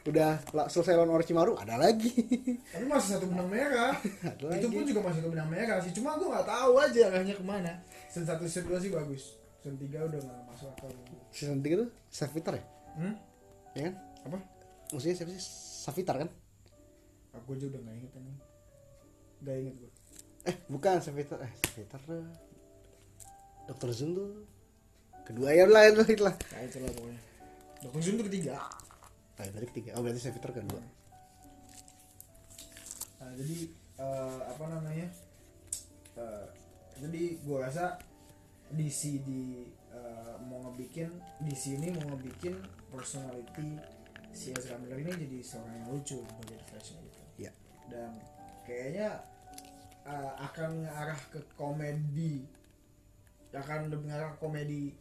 udah lah, selesai lawan Orochimaru ada lagi. <laughs> Tapi masih satu benang merah. Itu lagi. pun juga masih satu benang merah sih. Cuma gue nggak tahu aja arahnya ke mana. Season satu season dua sih bagus. Season tiga udah nggak masuk akal. Season 3 tuh Savitar ya? Hmm? ya kan? Apa? Maksudnya siapa sih? Savitar kan? Aku aja udah nggak inget nggak inget gue eh bukan Savitar eh tuh Dokter Zoom tuh. Kedua ya lah itu itu lah. Nah itulah pokoknya. Dokter Zoom tuh ketiga. Ah, tadi ketiga. Oh berarti Savitar kedua. Nah, jadi eh, apa namanya? Eh, jadi gue rasa DC di eh, mau ngebikin di sini mau ngebikin personality si Ezra Miller ini jadi seorang yang lucu sebagai Flash gitu. Iya. Dan kayaknya eh, akan mengarah ke komedi. Akan lebih mengarah ke komedi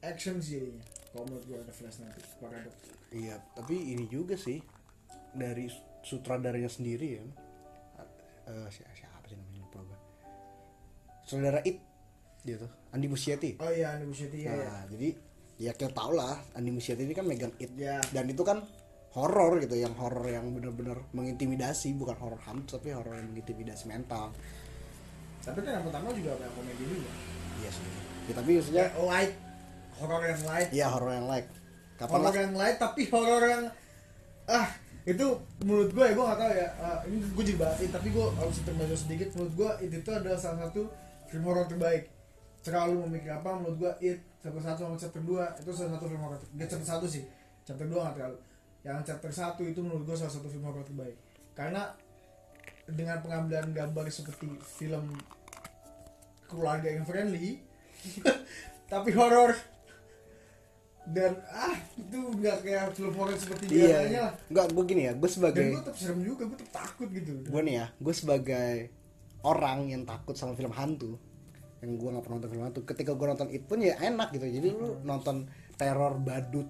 action sih jadinya. Kalau menurut gue The Flash nanti Paradox iya tapi ini juga sih dari sutradaranya sendiri ya. Eh, siapa, siapa sih namanya lupa gue saudara It gitu. Andi Muschietti oh iya Andy Muschietti ya, jadi ya kita tau lah Andi Muschietti ini kan megang It ya dan itu kan horor gitu yang horor yang benar-benar mengintimidasi bukan horor hantu tapi horor yang mengintimidasi mental. Tapi kan yang pertama juga banyak komedi juga. Iya sih. Ya, tapi maksudnya ya light. Horror yang light. Ya horor yang like Kapan horor yang light tapi horor yang ah itu menurut gue ya gue gak tahu ya ah, ini gue juga bahasin tapi gue harus terbaca sedikit. Menurut gue itu tuh adalah salah satu film horor terbaik. Terlalu memikir apa menurut gue it chapter satu sama chapter 2 itu salah satu film horor gak chapter satu sih chapter 2 gak terlalu yang chapter satu itu menurut gue salah satu film horor terbaik. Karena dengan pengambilan gambar seperti film keluarga yang friendly <laughs> tapi horor. Dan ah itu nggak kayak film horor seperti biasanya iya lah. nggak gue gini ya gue dan sebagai gue tetap serem juga gue tetap takut gitu. Gue nih ya gue sebagai orang yang takut sama film hantu yang gue nggak pernah nonton film hantu ketika gue nonton itu pun ya enak gitu. Jadi lu nonton teror badut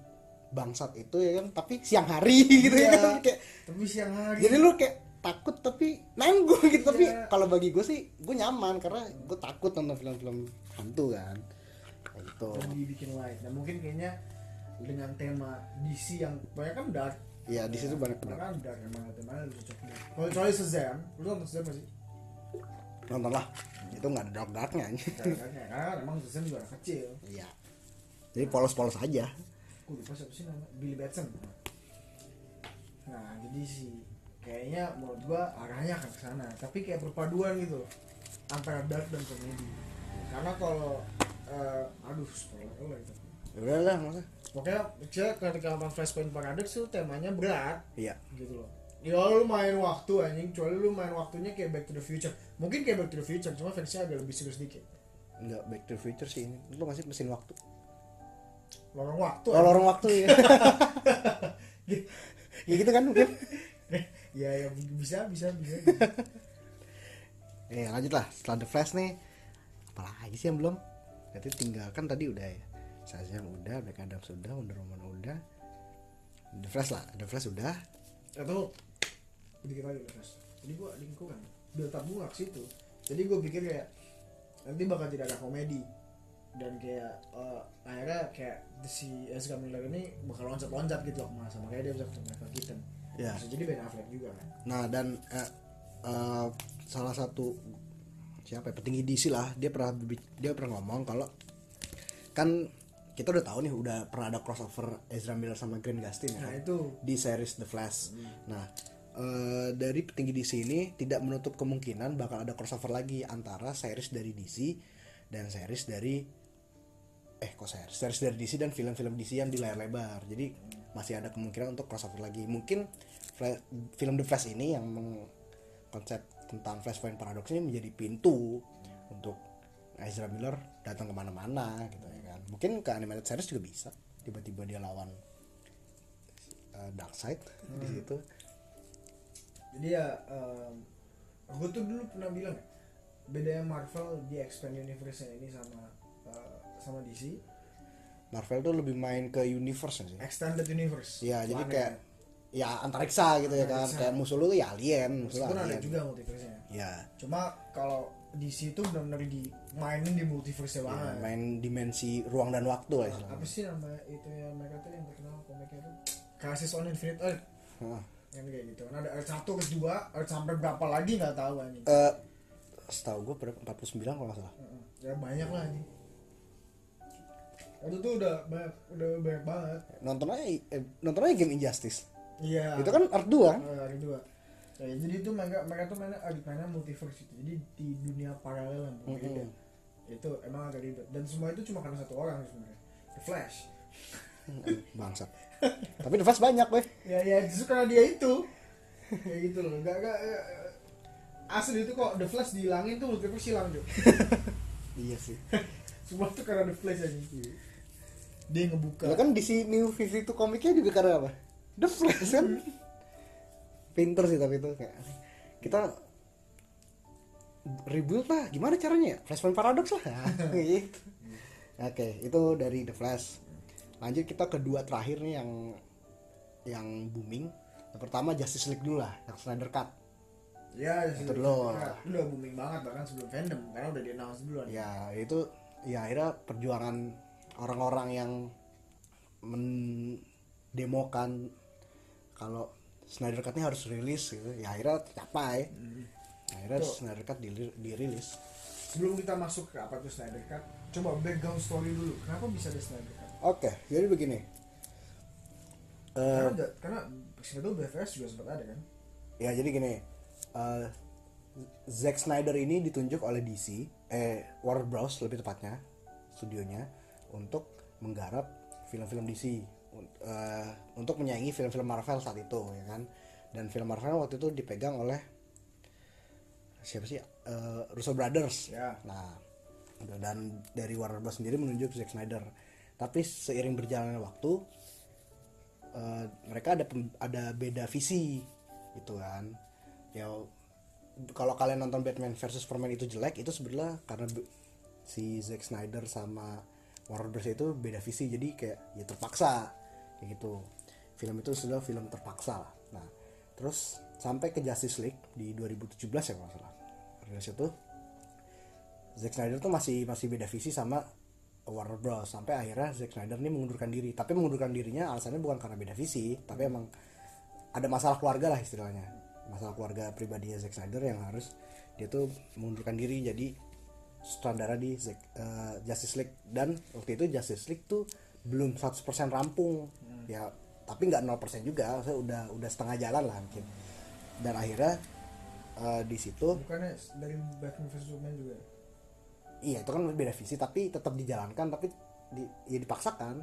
bangsat itu ya kan tapi siang hari <laughs> gitu ya Iya. kan kayak tapi siang hari. Jadi lu kayak takut tapi nanggung gitu tapi Iya. kalau bagi gue sih gue nyaman karena gue takut nonton film-film hantu kan. Kayak gitu. Dan dibikin light. Dan mungkin kayaknya dengan tema DC yang banyak kan dark. Iya, di situ banyak benar kan dark emang temanya lebih cocok dark. kalau kecuali Shazam lu nonton Shazam gak sih? Nonton lah itu nggak ada dark darknya Dark-darknya, kan? Emang Shazam juga kecil. Iya. Jadi polos-polos aja gue lupa siapa sih nama? Billy Batson. Nah jadi sih kayaknya menurut gua arahnya akan ke sana. Tapi kayak perpaduan gitu antara dark dan komedi. Karena kalau eh, aduh spoiler oh, itu ya udah lah masa pokoknya saya ketika nonton Flashpoint Paradox tuh temanya berat. Iya. Gitu loh. Ya lu main waktu anjing. Kecuali lu main waktunya kayak Back to the Future. Mungkin kayak Back to the Future cuma versinya agak lebih serius dikit. Nggak back to the future sih ini. Lu ngasih mesin waktu lorong waktu oh lorong waktu ya <laughs> ya gitu kan mungkin ya ya bisa bisa bisa. Eh lanjut lah setelah the flash nih. Apalagi sih yang belum? Berarti tinggal kan tadi udah ya? Shazam udah Black Adam sudah Wonder Woman udah. The flash lah the flash udah. Atau sedikit lagi mas jadi gua lingkungan build up gua ke situ. Jadi gua pikir kayak nanti bakal tidak ada komedi dan kayak eh, akhirnya kayak si Ezra Miller ini bakal loncat-loncat gitu loh ke mana sama kayak dia bisa ketemu Michael Keaton. Ya. Bisa jadi Ben Affleck juga kan. Nah dan eh, eh, salah satu siapa ya, petinggi DC lah dia pernah dia pernah ngomong kalau kan kita udah tahu nih udah pernah ada crossover Ezra Miller sama Grant Gustin ya nah kan? itu. Di series The Flash. Nah, eh, dari petinggi DC ini tidak menutup kemungkinan bakal ada crossover lagi antara series dari DC dan series dari eh kok series series dari DC dan film-film DC yang di layar lebar. Jadi masih ada kemungkinan untuk crossover lagi. Mungkin film The Flash ini yang konsep tentang Flashpoint Paradox ini menjadi pintu untuk Ezra Miller datang ke mana-mana gitu ya kan. Mungkin ke animated series juga bisa. Tiba-tiba dia lawan uh, Darkseid di situ. jadi ya gue tuh dulu pernah bilang ya bedanya Marvel di expand universe ini sama sama DC Marvel tuh lebih main ke universe sih. extended universe Ya, jadi kayak ya antariksa gitu ya kan. Antariksa. Kayak musuh lu tuh ya alien, musuh lu meskipun ada alien. juga multiverse-nya Ya, cuma kalau DC itu benar-benar dimainin di multiverse ya, banget main dimensi ruang dan waktu lah apa istilahnya. sih nama itu ya mereka tuh yang terkenal komiknya tuh Crisis on Infinite Earth Hah. yang kayak gitu kan ada Earth 1 Earth 2 Earth sampai berapa lagi nggak tahu anjing Eh, setahu gue berapa 49 kalau nggak salah. Heeh. ya banyak lah anjing itu tuh udah banyak udah banyak banget. Nonton aja eh, nonton aja game Injustice. iya. Itu kan Earth 2 kan? Eh, ada dua. Ya, jadi itu mereka mereka tuh mainnya agak mainnya multiverse itu. Jadi di dunia paralel yang berbeda. Mm-mm. itu emang agak ribet. Dan semua itu cuma karena satu orang sebenarnya. The Flash. Bangsat. Tapi The Flash banyak, weh. ya ya justru karena dia itu. Kayak gitu loh. Gak gak gak- asli itu kok The Flash dihilangin tuh multiverse hilang tuh <laughs> Iya sih. <laughs> semua tuh karena The Flash aja dia ngebuka. Lah kan di si New 52 komiknya juga karena apa? The Flash kan. <laughs> Pinter sih tapi itu kayak kita rebuild lah. Gimana caranya ya? Flashpoint Paradox lah. <laughs> Gitu. oke itu dari The Flash. Lanjut kita kedua terakhir nih yang yang booming. Yang pertama Justice League dulu lah. Yang Snyder Cut. Ya Itu dulu. ya, itu udah booming banget bahkan sebelum fandom karena udah di announce duluan. Ya itu ya akhirnya perjuangan orang-orang yang mendemokan kalau Snyder Cut ini harus rilis gitu. Ya akhirnya tercapai. Akhirnya Tuh. Snyder Cut diri- dirilis. Sebelum kita masuk ke apa tuh Snyder Cut coba background story dulu. Kenapa bisa ada Snyder Cut? Oke jadi begini. Eh, karena karena itu BVS juga sempat ada kan? Ya jadi gini. Eh, Zack Snyder ini ditunjuk oleh DC eh Warner Bros lebih tepatnya studionya untuk menggarap film-film DC un- eh, untuk menyaingi film-film Marvel saat itu ya kan? Dan film Marvel waktu itu dipegang oleh siapa sih? Eh, Russo Brothers. Ya. Nah, dan dari Warner Bros. sendiri menunjuk Zack Snyder. Tapi seiring berjalannya waktu, eh, mereka ada ada beda visi, gitu kan. Ya, kalau kalian nonton Batman versus Superman itu jelek, itu sebenarnya karena si Zack Snyder sama Warner Bros itu beda visi, jadi kayak ya terpaksa, kayak gitu. Film itu sudah film terpaksa lah. Nah, terus sampai ke Justice League di 2017 ya kalau salah. Rilis itu Zack Snyder tuh masih masih beda visi sama Warner Bros sampai akhirnya Zack Snyder ini mengundurkan diri tapi mengundurkan dirinya alasannya bukan karena beda visi tapi emang ada masalah keluarga lah istilahnya masalah keluarga pribadinya Zack Snyder yang harus dia tuh mengundurkan diri jadi sutradara di eh, Justice League. Dan waktu itu Justice League tuh belum 100% rampung. Ya tapi nggak 0% juga. Saya udah udah setengah jalan lah mungkin. Dan akhirnya eh, di situ bukannya dari Batman vs Superman juga? Iya itu kan beda visi tapi tetap dijalankan tapi di, ya dipaksakan.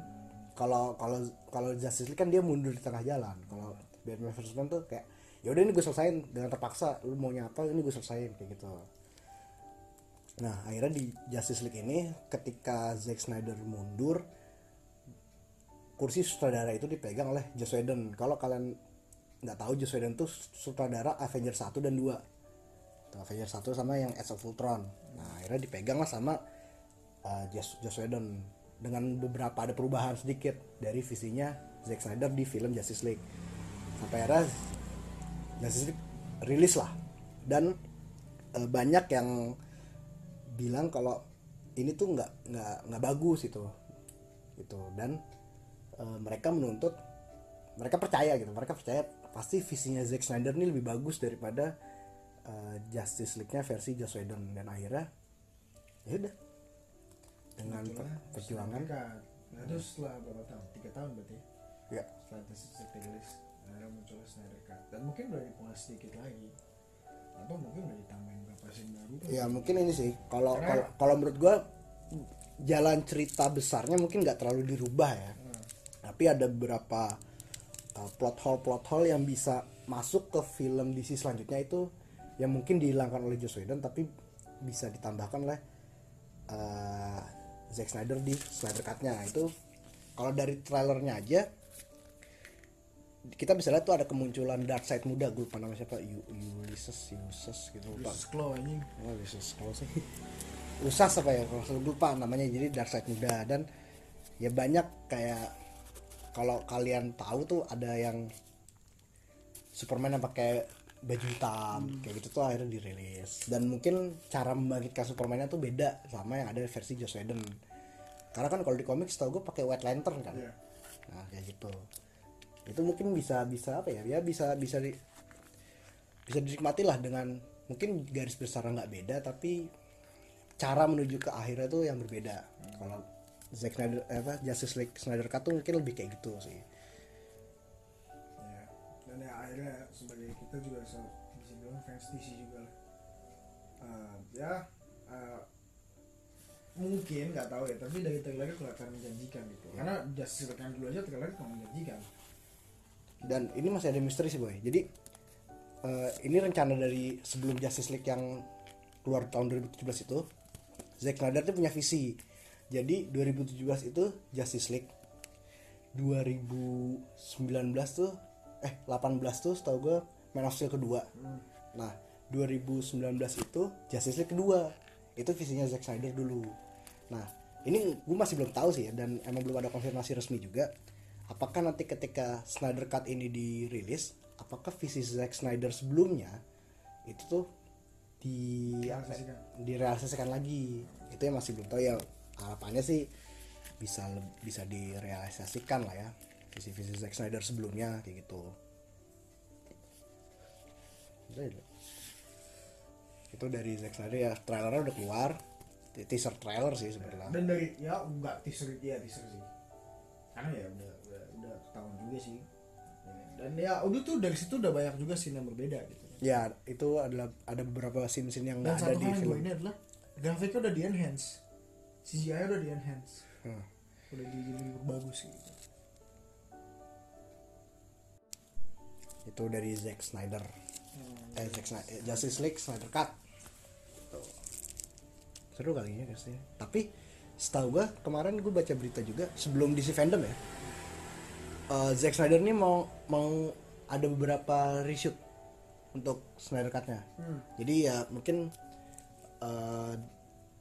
Kalau kalau kalau Justice League kan dia mundur di tengah jalan. Kalau Batman vs Superman tuh kayak ya udah ini gue selesain dengan terpaksa lu maunya apa ini gue selesain kayak gitu nah akhirnya di Justice League ini ketika Zack Snyder mundur kursi sutradara itu dipegang oleh Joss Whedon. Kalau kalian nggak tahu Joss Whedon tuh sutradara Avengers 1 dan 2 Tuh, Avengers 1 sama yang Age of Ultron. Nah akhirnya dipegang lah sama uh, Joss, Joss Whedon. Dengan beberapa ada perubahan sedikit dari visinya Zack Snyder di film Justice League. Sampai akhirnya Justice League rilis lah. Dan uh, banyak yang bilang kalau ini tuh nggak nggak nggak bagus itu gitu. Dan uh, mereka menuntut mereka percaya gitu. Mereka percaya pasti visinya Zack Snyder ini lebih bagus daripada uh, Justice League-nya versi Joss Whedon. Dan akhirnya ya udah. Dengan Itulah perjuangan. Nah itu setelah berapa tahun? Tiga tahun berarti ya? Setelah Justice League rilis akhirnya muncul Snyder Cut. Dan mungkin udah dipengas sedikit lagi atau mungkin udah ditambahin beberapa scene baru kan ya mungkin ini sih. Kalau kalau menurut gua jalan cerita besarnya mungkin nggak terlalu dirubah ya. Hmm. tapi ada beberapa uh, plot hole plot hole yang bisa masuk ke film DC selanjutnya itu yang mungkin dihilangkan oleh Joss Whedon tapi bisa ditambahkan oleh uh, Zack Snyder di Snyder Cut-nya. Itu kalau dari trailernya aja kita bisa lihat tuh ada kemunculan Darkseid muda gue lupa namanya siapa U- Ulysses Ulysses gitu lupa. Terus Claw ini Oh, Ulysses kalau sih. <laughs> Usas apa ya kalau saya lupa namanya jadi Darkseid muda dan ya banyak kayak kalau kalian tahu tuh ada yang Superman yang pakai baju hitam kayak gitu tuh akhirnya dirilis. Dan mungkin cara membangkitkan Supermannya tuh beda sama yang ada versi Joss Whedon. Karena kan kalau di komik setahu gue pakai White Lantern kan? Iya. nah kayak gitu itu mungkin bisa bisa apa ya? Ya bisa bisa di bisa dinikmati lah dengan mungkin garis besar nggak beda tapi cara menuju ke akhirnya tuh yang berbeda. Kalau Zack Snyder apa Justice League Snyder Cut tuh mungkin lebih kayak gitu sih. Ya dan ya akhirnya sebagai kita juga bisa bilang fans DC juga lah. Eh, ya eh, mungkin nggak tahu ya tapi dari trailer kelihatan menjanjikan gitu. Karena Justice League yang dulu aja trailer cuma menjanjikan dan ini masih ada misteri sih boy. Jadi eh, ini rencana dari sebelum Justice League yang keluar tahun 2017 itu Zack Snyder tuh punya visi. Jadi 2017 itu Justice League. 2019 tuh eh 18 tuh setahu gue Man of Steel kedua. Nah 2019 itu Justice League kedua. Itu visinya Zack Snyder dulu. Nah ini gue masih belum tahu sih ya dan emang belum ada konfirmasi resmi juga apakah nanti ketika Snyder Cut ini dirilis apakah visi Zack Snyder sebelumnya itu tuh di Realisasikan. direalisasikan. lagi? Itu yang masih belum tahu. Ya harapannya sih bisa bisa direalisasikan lah ya visi-visi Zack Snyder sebelumnya kayak gitu. Ya, itu dari Zack Snyder ya trailernya udah keluar. Te- teaser trailer sih sebenarnya. Dan dari ya enggak teaser ya teaser sih. Karena ya udah juga sih. Dan ya udah tuh dari situ udah banyak juga scene yang berbeda gitu. Ya itu adalah ada beberapa scene-scene yang dan ada di film. gue ini adalah grafiknya udah di enhance CGI udah di enhance Hmm. udah di lebih bagus gitu. Itu dari Zack Snyder. Hmm. eh Zack Snyder eh, Justice League Snyder Cut. Tuh. seru kali ya guys ya. Tapi setahu gua kemarin gue baca berita juga sebelum DC fandom ya eh, Zack Snyder ini mau mau ada beberapa reshoot untuk Snyder Cut-nya Hmm. jadi ya mungkin eh,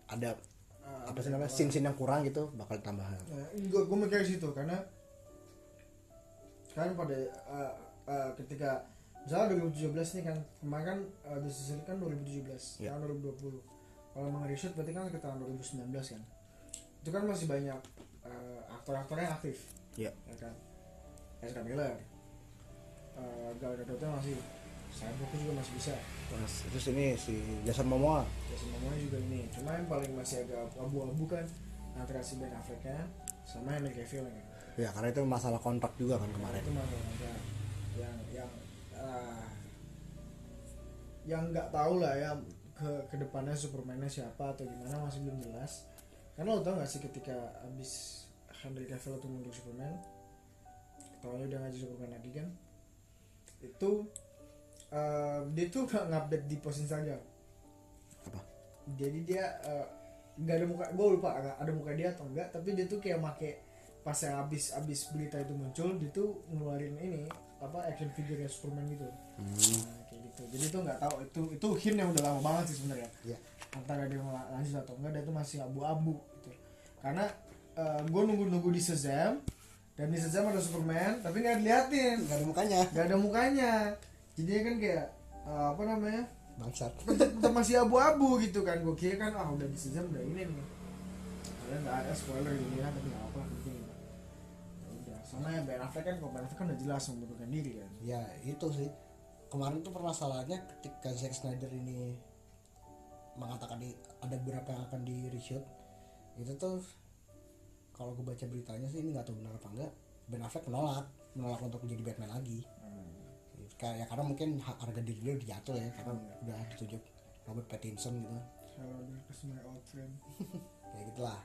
ada Ah, apa sih namanya scene-scene yang kurang gitu bakal tambahan Nah, gue gue mikir situ karena kan pada uh, uh, ketika misalnya 2017 nih kan kemarin kan uh, Justice League kan 2017 Ya. tahun 2020 kalau emang reshoot berarti kan ke tahun 2019 kan itu kan masih banyak uh, aktor-aktor yang aktif Iya. ya kan Ezra Miller uh, Gal Gadot masih Cyborg juga masih bisa. Terus, terus ini si Jason Momoa? Jason Momoa juga ini. Cuma yang paling masih agak abu-abu kan antara si Ben Affleck-nya sama Henry Cavill ya. Ya karena itu masalah kontrak juga kan kemarin. Itu masalah yang yang yang ah, yang nggak tahu lah ya ke ke depannya Superman-nya siapa atau gimana masih belum jelas. Karena lo tau gak sih ketika abis Henry Cavill itu mundur Superman ketawanya udah ngaji Superman lagi kan? Itu eh, dia tuh nggak ngupdate di post Instagram. Apa? Jadi dia eh, nggak ada muka gue lupa nggak ada muka dia atau enggak tapi dia tuh kayak make pas yang abis abis berita itu muncul dia tuh ngeluarin ini apa action figure Superman gitu. Hmm. nah, kayak gitu. Jadi tuh nggak tahu itu itu hint yang udah lama banget sih sebenarnya. Iya. antara dia mau lanjut atau enggak dia tuh masih abu-abu gitu. Karena gue nunggu nunggu di Shazam dan di Shazam ada Superman tapi nggak diliatin. Nggak ada mukanya. Nggak ada mukanya. Jadi kan kayak eh, apa namanya? Bangsat. <laughs> Tetap, masih abu-abu gitu kan. Gue kira kan ah udah di sejam udah ini nih. Padahal nggak ada spoiler ini ya tapi nggak apa gitu Ya. Udah sama ya Ben Affleck kan kalau Ben Affleck kan udah jelas mengundurkan diri kan. Ya itu sih. Kemarin tuh permasalahannya ketika Zack Snyder ini mengatakan di, ada beberapa yang akan di reshoot itu tuh kalau gue baca beritanya sih ini nggak tahu benar apa enggak Ben Affleck menolak menolak untuk menjadi Batman lagi. Kayak ya karena mungkin ha- harga diri dia udah jatuh ya karena udah ditunjuk Robert Pattinson gitu. Kalau ke my old friend kayak <laughs> gitulah.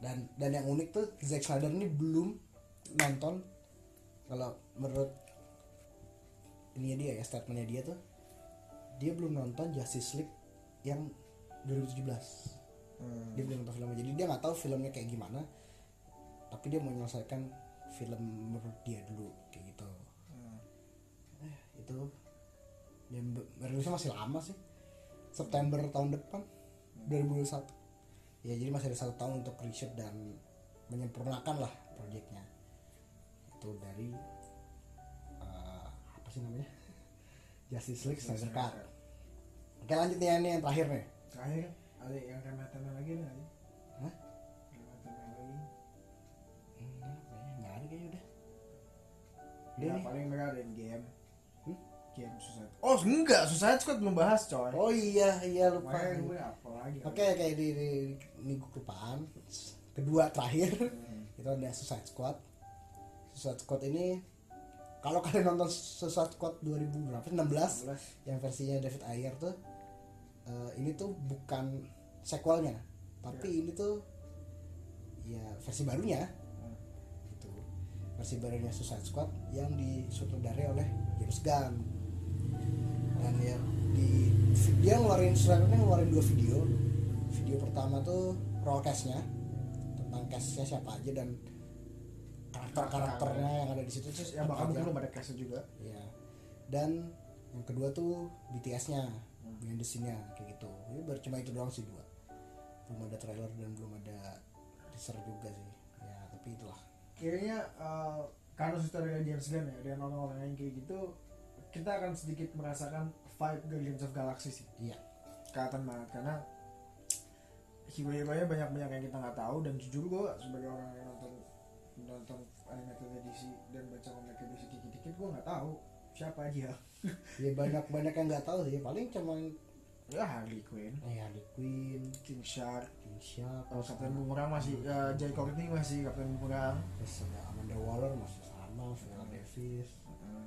Dan dan yang unik tuh Zack Snyder ini belum nonton. Kalau menurut ini dia ya statementnya dia tuh dia belum nonton Justice League yang 2017 dia belum nonton filmnya. Jadi dia nggak tahu filmnya kayak gimana tapi dia mau menyelesaikan film menurut dia dulu kayak gitu. Eh, itu. Dan rilisnya masih lama sih. September tahun depan 2021 ya jadi masih ada satu tahun untuk reshoot dan menyempurnakan lah proyeknya itu dari eh, apa sih namanya? <laughs> Justice League Snyder Cut oke lanjut nih ini yang terakhir nih. Terakhir ada yang remetan lagi nih Udah nih. paling mereka ada game Hmm? game Suicide oh enggak Suicide Squad belum bahas coy oh iya iya lupa gue apa lagi Oke oke di, di, ini gue kelupaan. Kedua terakhir Hmm. itu ada Suicide Squad. Suicide Squad ini kalau kalian nonton Suicide Squad 2000 berapa? 16 yang versinya David Ayer tuh eh, ini tuh bukan sequelnya, tapi ini tuh ya versi barunya. Barunya Suicide Squad yang disutradarai oleh James Gunn. Dan ya di dia ngeluarin ini ngeluarin dua video. Video pertama tuh raw cast-nya tentang cast-nya siapa aja dan karakter-karakternya yang ada di situ terus ya aja. mungkin belum ada case juga Iya. Dan yang kedua tuh BTS-nya, Hmm. behind the scene-nya kayak gitu. Ini baru cuma itu doang sih dua. Belum ada trailer dan belum ada teaser juga sih. Ya, tapi itulah. Kayaknya eh, karena sudah James Gunn ya dengan orang-orang yang kayak gitu kita akan sedikit merasakan vibe Guardians of Galaxy sih. Iya. kelihatan banget karena hero-heronya banyak-banyak yang kita nggak tahu dan jujur gue sebagai orang yang nonton nonton animated DC dan baca komik DC dikit-dikit gue nggak tahu siapa aja. <laughs> Ya banyak-banyak yang nggak tahu sih. Paling cuma ya Harley Quinn. Eh Harley Quinn, King Shark Kalau terus Captain Boomerang masih ya Jay Courtney masih Captain Boomerang. Terus ada Amanda Waller masih sama. Viola Davis. Heeh.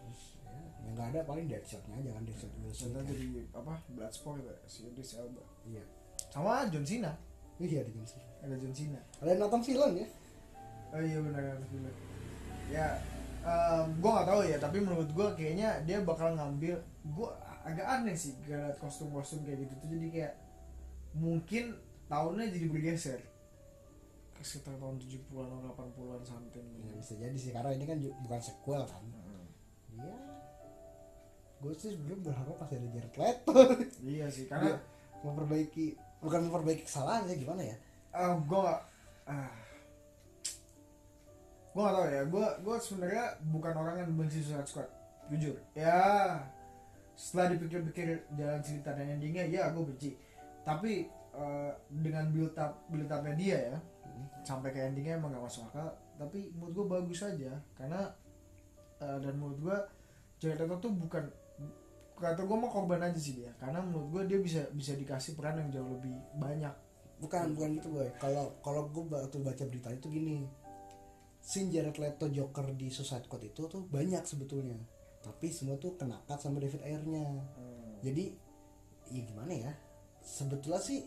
terus ya yang nggak ada paling Deadshot-nya aja kan Deadshot Contohnya kan. jadi apa Bloodsport ya si Idris Elba. Iya. Sama John Cena. Iya di James ada John Cena. Ada yang nonton film ya? Oh iya benar benar benar. ya em, gua nggak tahu ya tapi menurut gua kayaknya dia bakal ngambil gua agak aneh sih gara kostum-kostum kayak gitu tuh. Jadi kayak mungkin tahunnya jadi bergeser. Ke sekitar tahun 70-an atau 80-an something. Ya bisa jadi sih karena ini kan bukan sequel kan. Heeh. iya. Gue sih sebenarnya berharap pasti ada Jared Leto. <laughs> Iya sih karena Iya. memperbaiki bukan memperbaiki kesalahan ya gimana ya? Eh, gue gak ah. gue gak tau ya gue gue sebenarnya bukan orang yang benci Suicide Squad jujur. Ya setelah dipikir-pikir jalan cerita dan endingnya ya gue benci. Tapi eh, dengan build up build upnya dia ya sampai ke endingnya emang gak masuk akal. Tapi menurut gue bagus aja karena eh, dan menurut gue Jared Leto tuh bukan kata gue mau korban aja sih dia karena menurut gue dia bisa bisa dikasih peran yang jauh lebih banyak. Bukan bukan gitu boy. Kalau kalau gue waktu baca berita itu gini scene Jared Leto Joker di Suicide Squad itu tuh banyak sebetulnya tapi semua tuh kena cut sama David Ayer-nya. Jadi ya gimana ya? Sebetulnya sih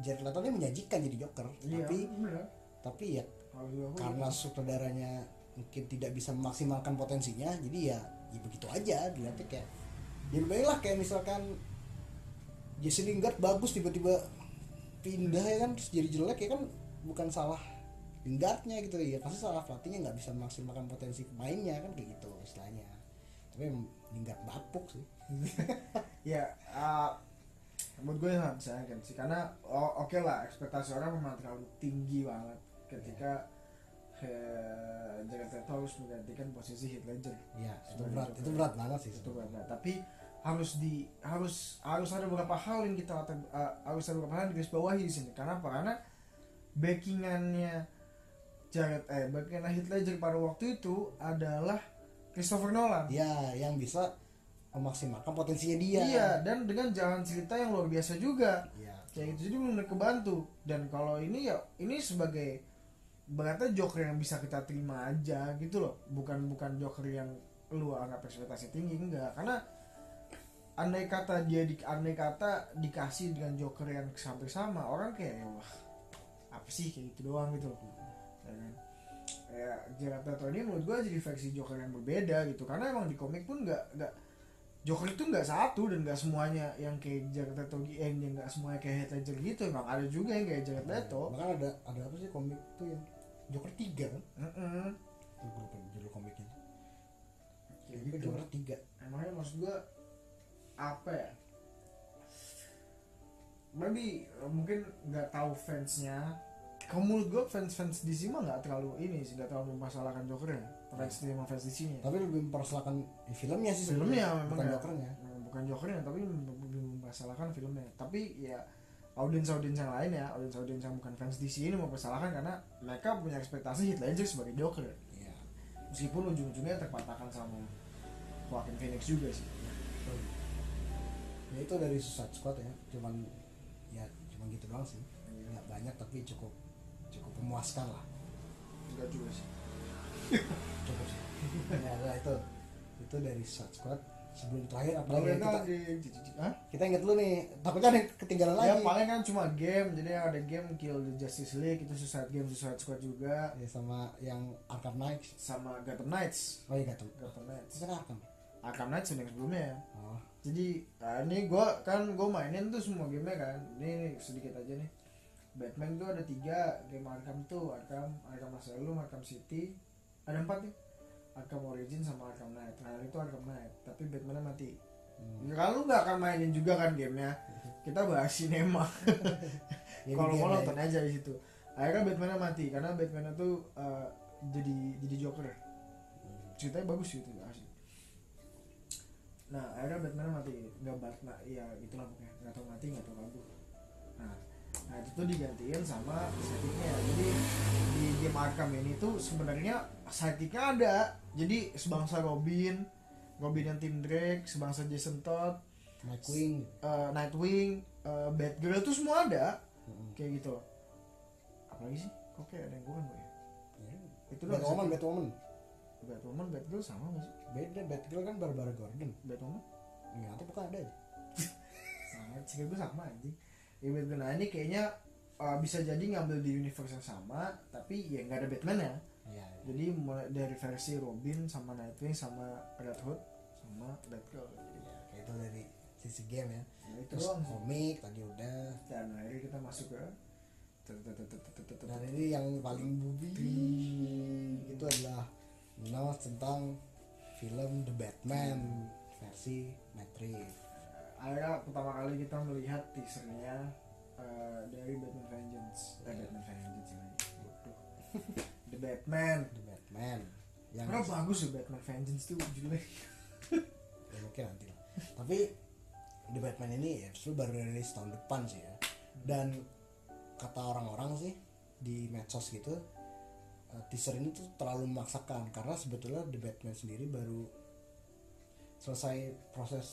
Jared Leto ini menyajikan jadi Joker Iya, tapi bener. tapi ya karena gitu. sutradaranya mungkin tidak bisa memaksimalkan potensinya jadi ya ya begitu aja dilihatnya kayak ya baiklah kayak misalkan Jesse Lingard bagus tiba-tiba pindah ya kan terus jadi jelek ya kan bukan salah Lingardnya gitu ya pasti salah pelatihnya nggak bisa memaksimalkan potensi pemainnya kan kayak gitu istilahnya tapi Lingard bapuk sih <laughs> ya uh, menurut gue nggak bisa kan sih. Karena oh, oke lah ekspektasi orang memang terlalu tinggi banget ketika Jared Leto harus menggantikan posisi Heath Ledger. Ya itu Sebagai berat Joker. itu berat banget sih. Itu benar tapi harus di harus harus ada beberapa hal yang kita uh, harus ada beberapa hal yang digarisbawahi di sini. Karena apa karena backingannya Jared eh backingan Heath Ledger pada waktu itu adalah Christopher Nolan. Ya yang bisa memaksimalkan potensinya dia Iya, dan dengan jalan cerita yang luar biasa juga. Iya. Kayak gitu jadi benar kebantu. Dan kalau ini ya ini sebagai berarti Joker yang bisa kita terima aja gitu loh. Bukan bukan Joker yang lu anggap ekspektasi tinggi enggak. Karena andai kata dia di andai kata dikasih dengan Joker yang sampai sama, orang kayak ya wah apa sih kayak gitu doang gitu loh. Kan? Ya, Jared Leto ini menurut gua jadi versi Joker yang berbeda gitu karena emang di komik pun nggak nggak Joker itu nggak satu dan nggak semuanya yang kayak Jared Leto eh, yang nggak semuanya kayak Heath Ledger gitu emang ada juga yang kayak Jared Leto Bahkan ada ada apa sih komik tuh yang Joker 3 kan? Heeh. Gue lupa judul komiknya. kayak gitu Joker 3. emangnya maksud gua apa ya maybe mungkin nggak tahu fansnya kalau menurut gua fans fans DC mah nggak terlalu ini sih nggak terlalu memmasalahkan Joker ya fans sama fans DC nya Tapi lebih mempermasalahkan eh, filmnya sih filmnya memang bukan ya. Jokernya. Nah, bukan Jokernya tapi lebih mempermasalahkan filmnya tapi ya audiens audiens yang lain ya audiens audiens yang bukan fans DC ini mempersalahkan karena mereka punya ekspektasi Heath Ledger sebagai Joker Iya. meskipun ujung-ujungnya terpatahkan sama Joaquin Phoenix juga sih Ya itu dari Suicide Squad ya. Cuman ya cuma gitu doang sih. Iya. Nggak banyak tapi cukup cukup memuaskan lah. enggak juga sih. Ya nah, itu itu dari Suicide Squad. Sebelum terakhir apalagi yang kita kita di Hah? kita inget dulu nih takutnya ada ketinggalan ya lagi. paling kan cuma game jadi yang ada game Kill the Justice League itu Suicide Game Suicide Squad juga. Ya sama yang Arkham Knight sama Gotham Knights. Oh iya Gotham. Gotham Knights. Itu kan Arkham. Arkham Knights yang sebelumnya oh. Jadi nah, ini gue kan gue mainin tuh semua gamenya kan. Ini sedikit aja nih. Batman tuh ada tiga game Arkham tuh Arkham Arkham Asylum Arkham City ada empat nih Arkham Origin sama Arkham Knight. Nah itu Arkham Knight tapi Batman mati. Hmm. ya, kalau lu nggak akan mainin juga kan gamenya. <laughs> Kita bahas sinema. <laughs> Ya, kalau mau nonton aja di situ. Akhirnya Batman mati karena Batman tuh eh, jadi jadi Joker Hmm. ceritanya bagus gitu asli nah akhirnya Batman mati. Nggak nah, iya itulah pokoknya nggak tahu mati nggak tahu kabur. Nah nah itu tuh digantiin sama sidekicknya jadi di game Arkham ini tuh sebenarnya sidekicknya ada. Jadi sebangsa Robin Robin yang Tim Drake sebangsa Jason Todd Nightwing. eh, Nightwing eh, Batgirl tuh semua ada. Hmm. kayak gitu. Apalagi sih? Kok kayak ada yang kurang gue ya? Ya. itu doang Batwoman Batwoman. Batwoman Batgirl sama gak sih? Beda Batgirl kan Barbara Gordon. Batwoman? Nggak tahu pokoknya ada aja <laughs> sama sih gue sama anjing ya Batman nah ini kayaknya uh, bisa jadi ngambil di universe yang sama tapi ya nggak ada Batman ya iya. Jadi mulai dari versi Robin sama Nightwing sama Red Hood sama Batgirl ya, kayak itu dari sisi game ya. Ya itu terus doang. komik tadi udah. Dan akhirnya kita masuk ke dan ini yang paling booming. Itu adalah mengenal tentang film The Batman versi Matt Reeves akhirnya pertama kali kita melihat teasernya uh, dari Batman Vengeance. Eh Batman Vengeance Bodoh. <laughs> The Batman. The Batman. Yang karena bagus ya Batman Vengeance tuh judulnya. <laughs> Ya mungkin nanti lah. Tapi The Batman ini ya justru baru rilis tahun depan sih ya. Dan kata orang-orang sih di medsos gitu eh, teaser ini tuh terlalu memaksakan. Karena sebetulnya The Batman sendiri baru selesai proses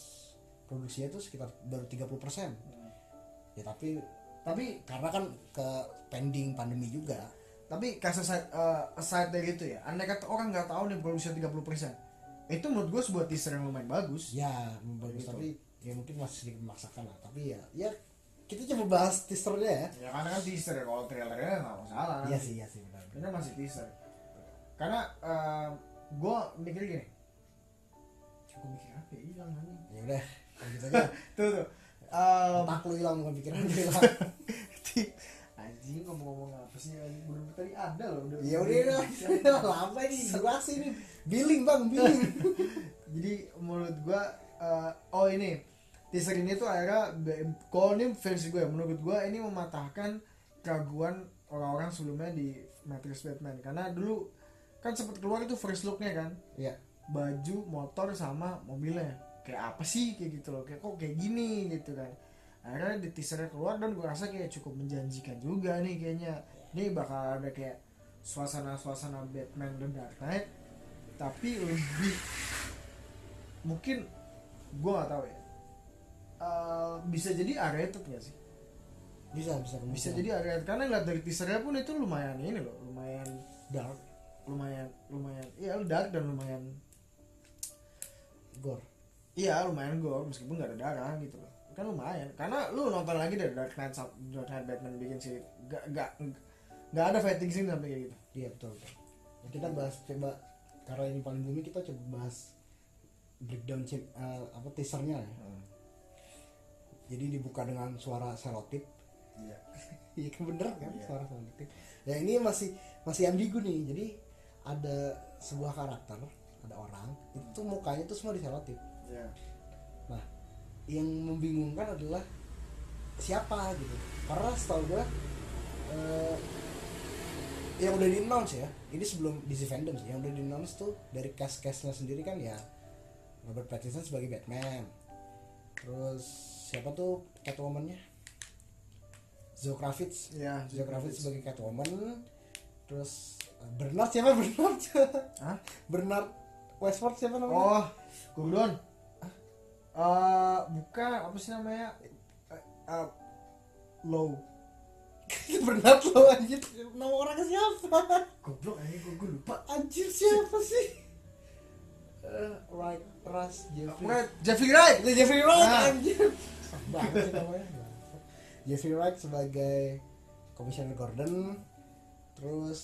produksinya tuh sekitar baru 30% ya tapi tapi karena kan ke pending pandemi juga. Tapi kasus uh, aside dari itu ya andai kata orang nggak tahu nih produksinya 30% itu menurut gue sebuah teaser yang lumayan bagus. Ya bagus Gitu. tapi ya mungkin masih sedikit memaksakan lah. Tapi ya ya kita coba bahas teasernya ya. Ya karena kan teaser ya kalau trailernya nggak masalah iya sih iya sih benar ini masih teaser. Karena uh, gue mikir gini. Gue mikir apa ya hilang anjing ya udah gitu aja <laughs> tuh tuh. Um, otak lu hilang bukan pikiran lu hilang. Anjing ngomong-ngomong apa sih? Anjing belum tadi ada loh udah. Ya udah udah. <laughs> Lama ini durasi ini. Billing bang billing. <laughs> Jadi menurut gua eh, oh ini teaser ini tuh akhirnya kalau ini versi gue ya, menurut gua ini mematahkan keraguan orang-orang sebelumnya di Matrix Batman. Karena dulu kan sempat keluar itu first looknya kan. Ya baju motor sama mobilnya kayak apa sih? Kayak gitu loh. Kayak kok kayak gini gitu kan. Akhirnya di teasernya keluar dan gue rasa kayak cukup menjanjikan juga nih kayaknya. Ini bakal ada kayak suasana-suasana Batman The Dark Knight tapi lebih mungkin gue nggak tahu ya. Eh, bisa jadi R-rated nggak sih? Bisa bisa bisa jadi R-rated. Karena ngeliat dari teasernya pun itu lumayan ini loh lumayan dark. lumayan lumayan iya dark dan lumayan gore Iya lumayan gore meskipun nggak ada darah gitu loh. Kan lumayan karena lu nonton lagi dari Dark Knight Dark Knight Batman bikin sih gak gak nggak ada fighting scene sampai kayak gitu. Iya betul betul. Ya, kita bahas coba karena ini paling booming kita coba bahas breakdown chip eh, apa teasernya ya. Jadi dibuka dengan suara selotip Iya. <laughs> Iya bener kan Iya. suara selotip ya ini masih masih ambigu nih. Jadi ada sebuah karakter ada orang itu mukanya tuh semua diselotip Iya nah yang membingungkan adalah siapa gitu. Karena setahu gue eh, yang udah di announce ya ini sebelum DC fandom sih yang udah di announce tuh dari cast castnya sendiri kan ya Robert Pattinson sebagai Batman. Terus siapa tuh Catwoman-nya? Zoe Kravitz. Iya Zoe Kravitz sebagai Catwoman. Terus eh, Bernard siapa? <laughs> Bernard. Hah? Bernard Westford siapa namanya? Oh Gordon Eh bukan apa sih namanya? Eh, eh, Low. <laughs> Bernard lo anjir. Nama orangnya siapa? <laughs> Goblok ini gue, gue lupa. Anjir siapa sih? Eh, right Russ Jeffrey. Bukan Jeffrey Wright. Jeffrey Wright Ah. anjir. <laughs> Banget sih namanya. Jeffrey Wright sebagai Komisioner Gordon. Terus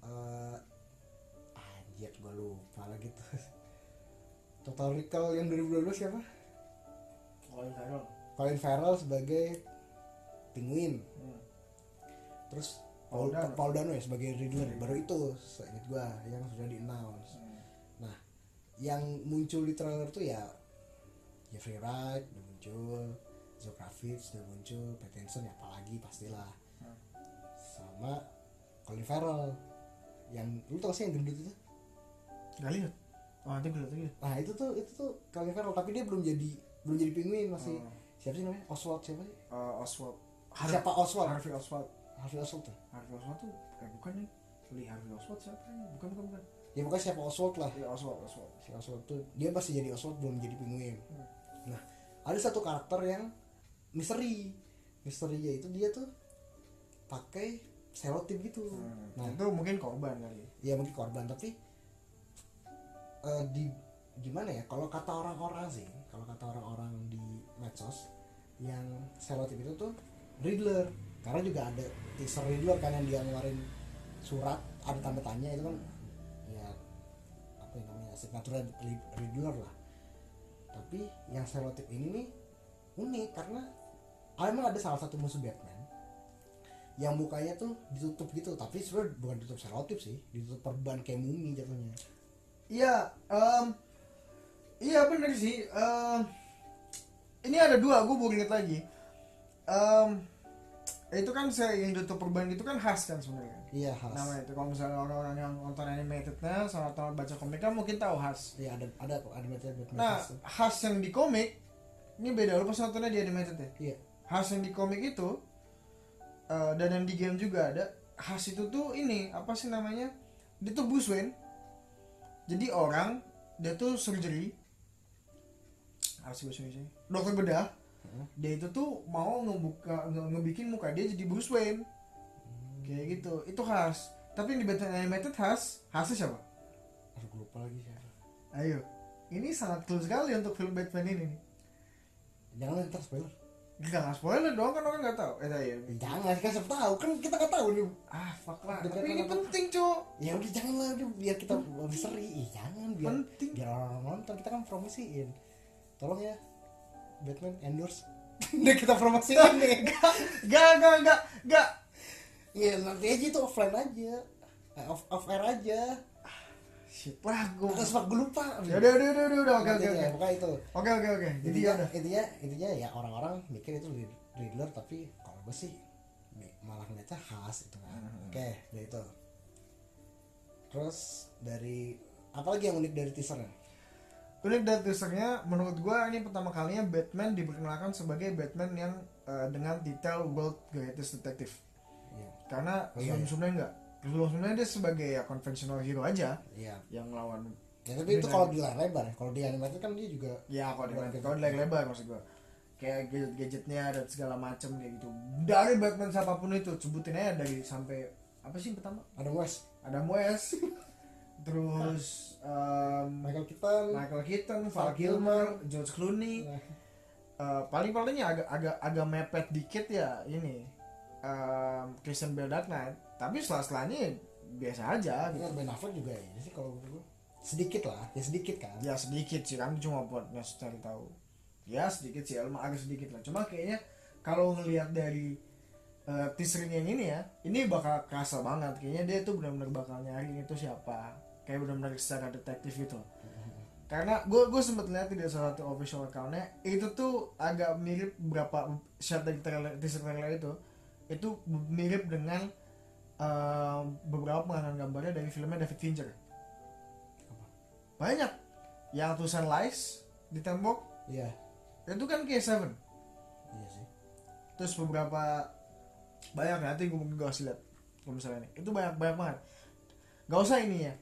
eh anjir gue lupa lagi tuh Total Recall yang 2012 siapa? Colin Farrell. Colin Farrell sebagai Penguin. Hmm. terus Paul Paul, Dano. Paul Dano ya sebagai Riddler. Baru itu seingat gua yang sudah di announce Hmm. nah yang muncul di trailer tuh ya Jeffrey Wright udah muncul Zoe Kravitz udah muncul Pattinson ya apalagi pastilah. Hmm. sama Colin Farrell. Yang lu tau sih yang gendut itu? Gak lihat Oh lihat lagi. Nah itu tuh itu tuh Colin Farrell tapi dia belum jadi belum jadi penguin masih Oh. siapa sih namanya? Oswald siapa sih? Eh, Oswald. Siapa Oswald? Harvey Oswald. Harvey Oswald tuh Harvey Oswald tuh eh bukan nih. Lee Harvey Oswald siapa ya bukan bukan bukan. Ya bukan siapa Oswald lah. Iya Oswald Oswald. Si Oswald tuh dia masih jadi Oswald belum jadi penguin. Hmm. nah ada satu karakter yang misteri. Misterinya itu dia tuh pakai selotip gitu. Nah nah. Itu mungkin korban kali. Ya mungkin korban tapi eh, di gimana ya kalau kata orang-orang sih kalau kata orang-orang di medsos yang selotip itu tuh Riddler. Karena juga ada teaser Riddler kan yang dia ngeluarin surat ada tanda tanya itu kan ya apa yang namanya signature Riddler lah. Tapi yang selotip ini nih unik karena emang ada salah satu musuh Batman yang mukanya tuh ditutup gitu. Tapi sebenarnya bukan ditutup selotip sih ditutup perban kayak mumi jatuhnya Iya, em, iya bener sih. Em, ini ada dua, gue baru inget lagi. Em, itu kan saya yang tutup perban itu kan khas kan sebenarnya. iya khas Namanya itu kalau misalnya orang-orang yang nonton animatednya sama atau baca komik kan mungkin tahu khas. Iya ada ada kok animated Batman Nah, khas yang di komik ini beda. Lu pas nontonnya di animated ya. Iya. Khas yang di komik itu eh, dan yang di game juga ada. Khas itu tuh ini apa sih namanya? Dia tuh Bruce Wayne. Jadi orang dia tuh surgery. Apa sih? Dokter bedah. Heeh. Dia itu tuh mau ngebuka nge- ngebikin muka dia jadi Bruce Wayne. Kayak gitu. Itu khas. Tapi yang di Batman Animated khas. Khasnya siapa? Aduh gue lupa lagi siapa. Ayo. Ini sangat cool sekali untuk film Batman ini. nih. Jangan ntar spoiler. Gak nggak spoiler dong kan orang nggak tahu. Eh iya. Ya, jangan kan siapa tahu kan kita nggak tahu nih. Ah fuck lah. Tapi ini apa? penting cok. Ya udah jangan lah udah, biar kita lebih seri. Ih, jangan biar Penting. biar orang nonton kita kan promosiin. Tolong ya Batman endorse. <laughs> Udah kita promosiin nih. Gak gak gak gak. Iya nanti aja itu offline aja. Eh, off off air aja. Shit lah gue. Terus pak gue lupa. Ya udah udah udah udah udah oke oke oke. Pokoknya itu. Oke oke oke. Jadi ya udah. intinya intinya ya orang-orang mikir itu Rid- Riddler tapi kalau gue sih malah ngeliatnya khas itu kan Hmm. oke dari itu terus dari apa lagi yang unik dari teasernya Unik dari teasernya menurut gua ini pertama kalinya Batman diperkenalkan sebagai Batman yang eh, dengan detail World Greatest Detective. iya Karena Oh, iya, sebelum sebelumnya enggak. Sebelum sebelumnya dia sebagai ya konvensional hero aja iya. yang lawan ya tapi itu kalau di layar lebar kalau di animated kan dia juga Ya kalau di Bukan kalau di gitu. layar lebar maksud gua. Kayak gadget-gadgetnya dan segala macam kayak gitu. Dari Batman siapa pun itu sebutin aja dari sampai apa sih pertama? Ada West. Ada West. <laughs> Terus Michael Keaton. Michael Keaton, Val Kilmer, George Clooney. Nah, Eh, paling palingnya agak agak agak mepet dikit ya ini em, Christian Bale Dark Knight. Tapi setelah setelahnya biasa aja gitu. ini Ben Affleck juga ya sih kalau gue sedikit lah ya sedikit kan. Ya sedikit sih. Kan cuma buat ngasih cari tahu. Ya sedikit sih. Emang agak sedikit lah. Cuma kayaknya kalau ngelihat dari uh, teasernya yang ini ya ini bakal kerasa banget. Kayaknya dia tuh benar-benar bakal nyari itu siapa. Kayak benar-benar secara detektif gitu. Karena gue gue sempet lihat di salah satu official accountnya itu tuh agak mirip berapa shot dari trailer teaser trailer itu itu mirip dengan uh, beberapa pengambilan gambarnya dari filmnya David Fincher. Banyak. Yang tulisan lies di tembok. Iya. Itu kan kayak Seven. Iya sih. Terus beberapa banyak. Nanti gue mungkin gak usah lihat kalau misalnya ini. Itu banyak banyak banget. Gak usah ini ya.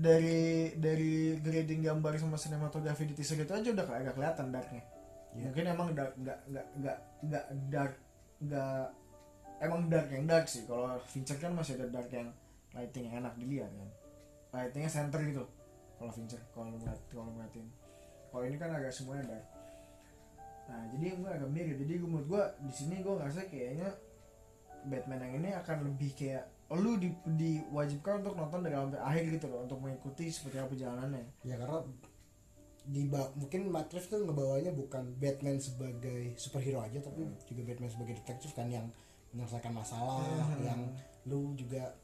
Dari dari grading gambar sama sinematografi di teaser itu aja udah agak kelihatan darknya. Iya. mungkin emang dark nggak nggak nggak nggak dark nggak emang dark yang dark sih. Kalau Fincher kan masih ada dark yang lighting yang enak dilihat kan. Lightingnya center gitu. Kalau Fincher kalau ngeliat kalau ngeliatin. Kalau ini kan agak semuanya dark. Nah jadi gue agak mirip. Jadi gue menurut gue di sini gue ngerasa kayaknya Batman yang ini akan lebih kayak lu di, diwajibkan untuk nonton dari sampai akhir gitu loh untuk mengikuti seperti apa perjalanannya. Ya karena di mungkin Matrix tuh ngebawanya bukan Batman sebagai superhero aja tapi Hmm. juga Batman sebagai detektif kan yang menyelesaikan masalah Hmm. yang lu juga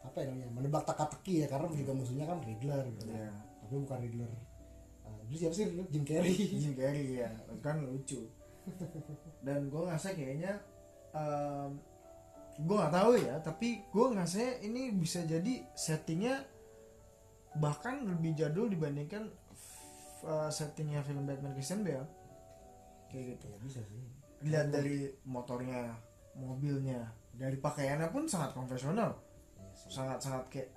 apa ya namanya menebak teka-teki ya karena juga musuhnya kan Riddler gitu. Ya tapi bukan Riddler. Uh, dulu siapa sih? Jim Carrey. Jim Carrey ya. Kan lucu. Dan gue ngerasa kayaknya em, gue nggak tahu ya tapi gue ngerasa ini bisa jadi settingnya bahkan lebih jadul dibandingkan eh, settingnya film Batman Christian Bale. Kayak gitu ya bisa sih. Lihat dari motornya mobilnya. Dari pakaiannya pun sangat konvensional. Iya sangat sangat kayak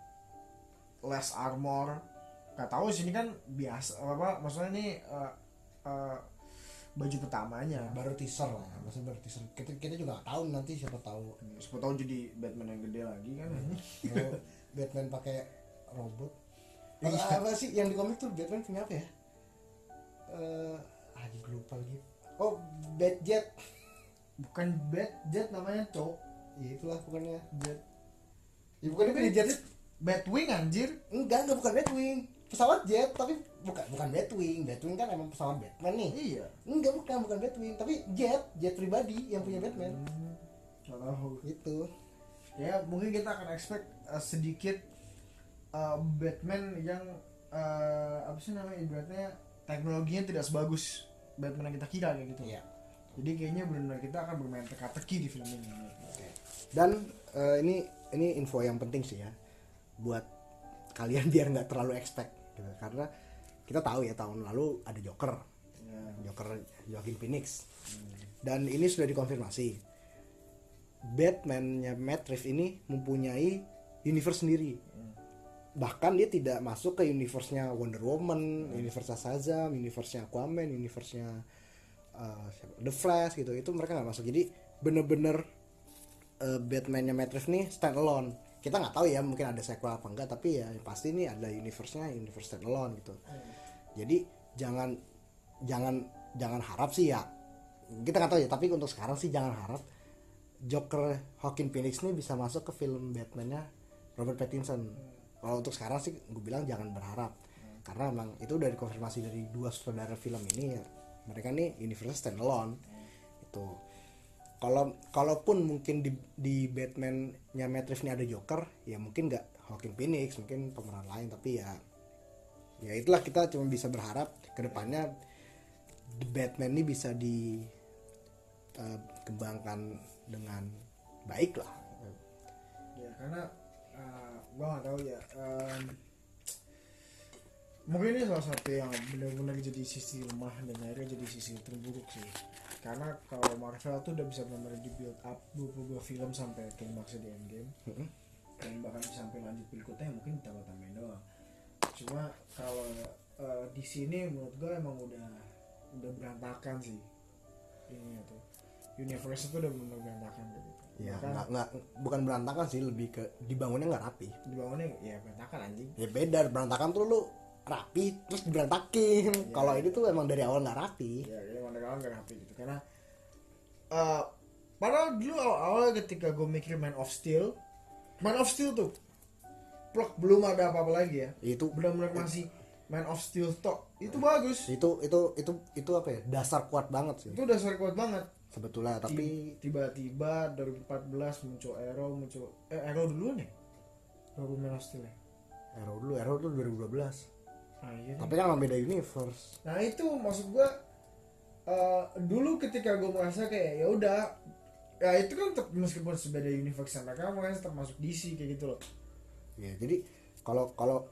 less armor. Nggak tahu sini kan biasa apa maksudnya ini eh, eh, baju pertamanya. Baru teaser lah maksudnya baru teaser. Kita, kita juga nggak tahu nanti siapa tahu. Siapa tahu jadi Batman yang gede lagi kan. <laughs> Mau Batman pakai robot. Apa- Iya. apa sih yang di komik tuh Batman punya apa ya? Eh aduh gue lupa lagi. Oh Batjet bukan bat jet namanya cok ya itulah bukannya jet. Ya bukannya punya jet Batwing anjir. Enggak enggak bukan Batwing pesawat jet tapi bukan bukan Batwing Batwing kan emang pesawat Batman nih. Iya. Enggak bukan bukan Batwing tapi jet jet pribadi yang punya Batman. Hmm, tahu. Itu ya mungkin kita akan expect uh, sedikit uh, Batman yang uh, apa sih namanya ibaratnya teknologinya tidak sebagus Batman yang kita kira kayak gitu. Iya. Jadi kayaknya benar-benar kita akan bermain teka-teki di film ini. Dan eh, ini ini info yang penting sih ya. Buat kalian <laughs> biar nggak terlalu expect gitu. karena kita tahu ya tahun lalu ada Joker. Ya. Joker Joaquin Phoenix. Dan ini sudah dikonfirmasi. Batman-nya Matt Reeves ini mempunyai universe sendiri. Bahkan dia tidak masuk ke universe-nya Wonder Woman, universe-nya Shazam, universe-nya Aquaman, universe-nya uh, siapa- The Flash gitu. Itu mereka nggak masuk. Jadi bener-bener uh, Batman-nya Matt Reeves nih stand alone kita nggak tahu ya mungkin ada sequel apa enggak tapi ya pasti ini ada universe-nya universe stand alone gitu jadi jangan jangan jangan harap sih ya kita nggak tahu ya tapi untuk sekarang sih jangan harap Joker Joaquin Phoenix ini bisa masuk ke film Batman-nya Robert Pattinson. Kalau untuk sekarang sih gue bilang jangan berharap. Karena emang itu udah dikonfirmasi dari dua sutradara film ini ya mereka nih universe standalone. Itu. Kalau kalaupun mungkin di di Batman-nya Matt Reeves ini ada Joker ya mungkin nggak Joaquin Phoenix mungkin pemeran lain tapi ya ya itulah kita cuma bisa berharap ke depannya The Batman ini bisa dikembangkan dengan baik lah. Ya karena uh, gua nggak tahu ya um, mungkin ini salah satu yang benar-benar jadi sisi lemah dan akhirnya jadi sisi terburuk sih. Karena kalau Marvel tuh udah bisa benar-benar di build up 22 film sampai klimaksnya di Endgame. Mm-mm. dan bahkan sampai lanjut berikutnya mungkin tambah tambahin doang. Cuma kalau uh, di sini menurut gue emang udah udah berantakan sih. Ini tuh. Universe itu udah benar berantakan gitu. Ya nggak nggak bukan berantakan sih lebih ke dibangunnya nggak rapi. Dibangunnya ya berantakan anjing. Ya beda berantakan tuh lu rapi terus diberantakin. Kalau ini tuh emang dari awal nggak rapi. Ya ya mana kawan gak rapi gitu. Karena eh padahal dulu awal-awal ketika gue mikir Man of Steel Man of Steel tuh plot belum ada apa-apa lagi ya. Itu. Benar-benar masih Man of Steel tok itu bagus. Itu itu itu itu apa ya? Dasar kuat banget sih. Itu sering kuat banget. Sebetulnya tapi tiba-tiba 2014 muncul Arrow muncul eh Arrow dulu nih baru Man of Steel ya? Arrow dulu Arrow tuh 2012 ah, iya tapi kan beda universe Nah itu maksud gua eh, dulu ketika gue merasa kayak ya udah ya itu kan tetap meskipun sebeda universe sama kamu kan tetap masuk DC kayak gitu loh. ya jadi kalau kalau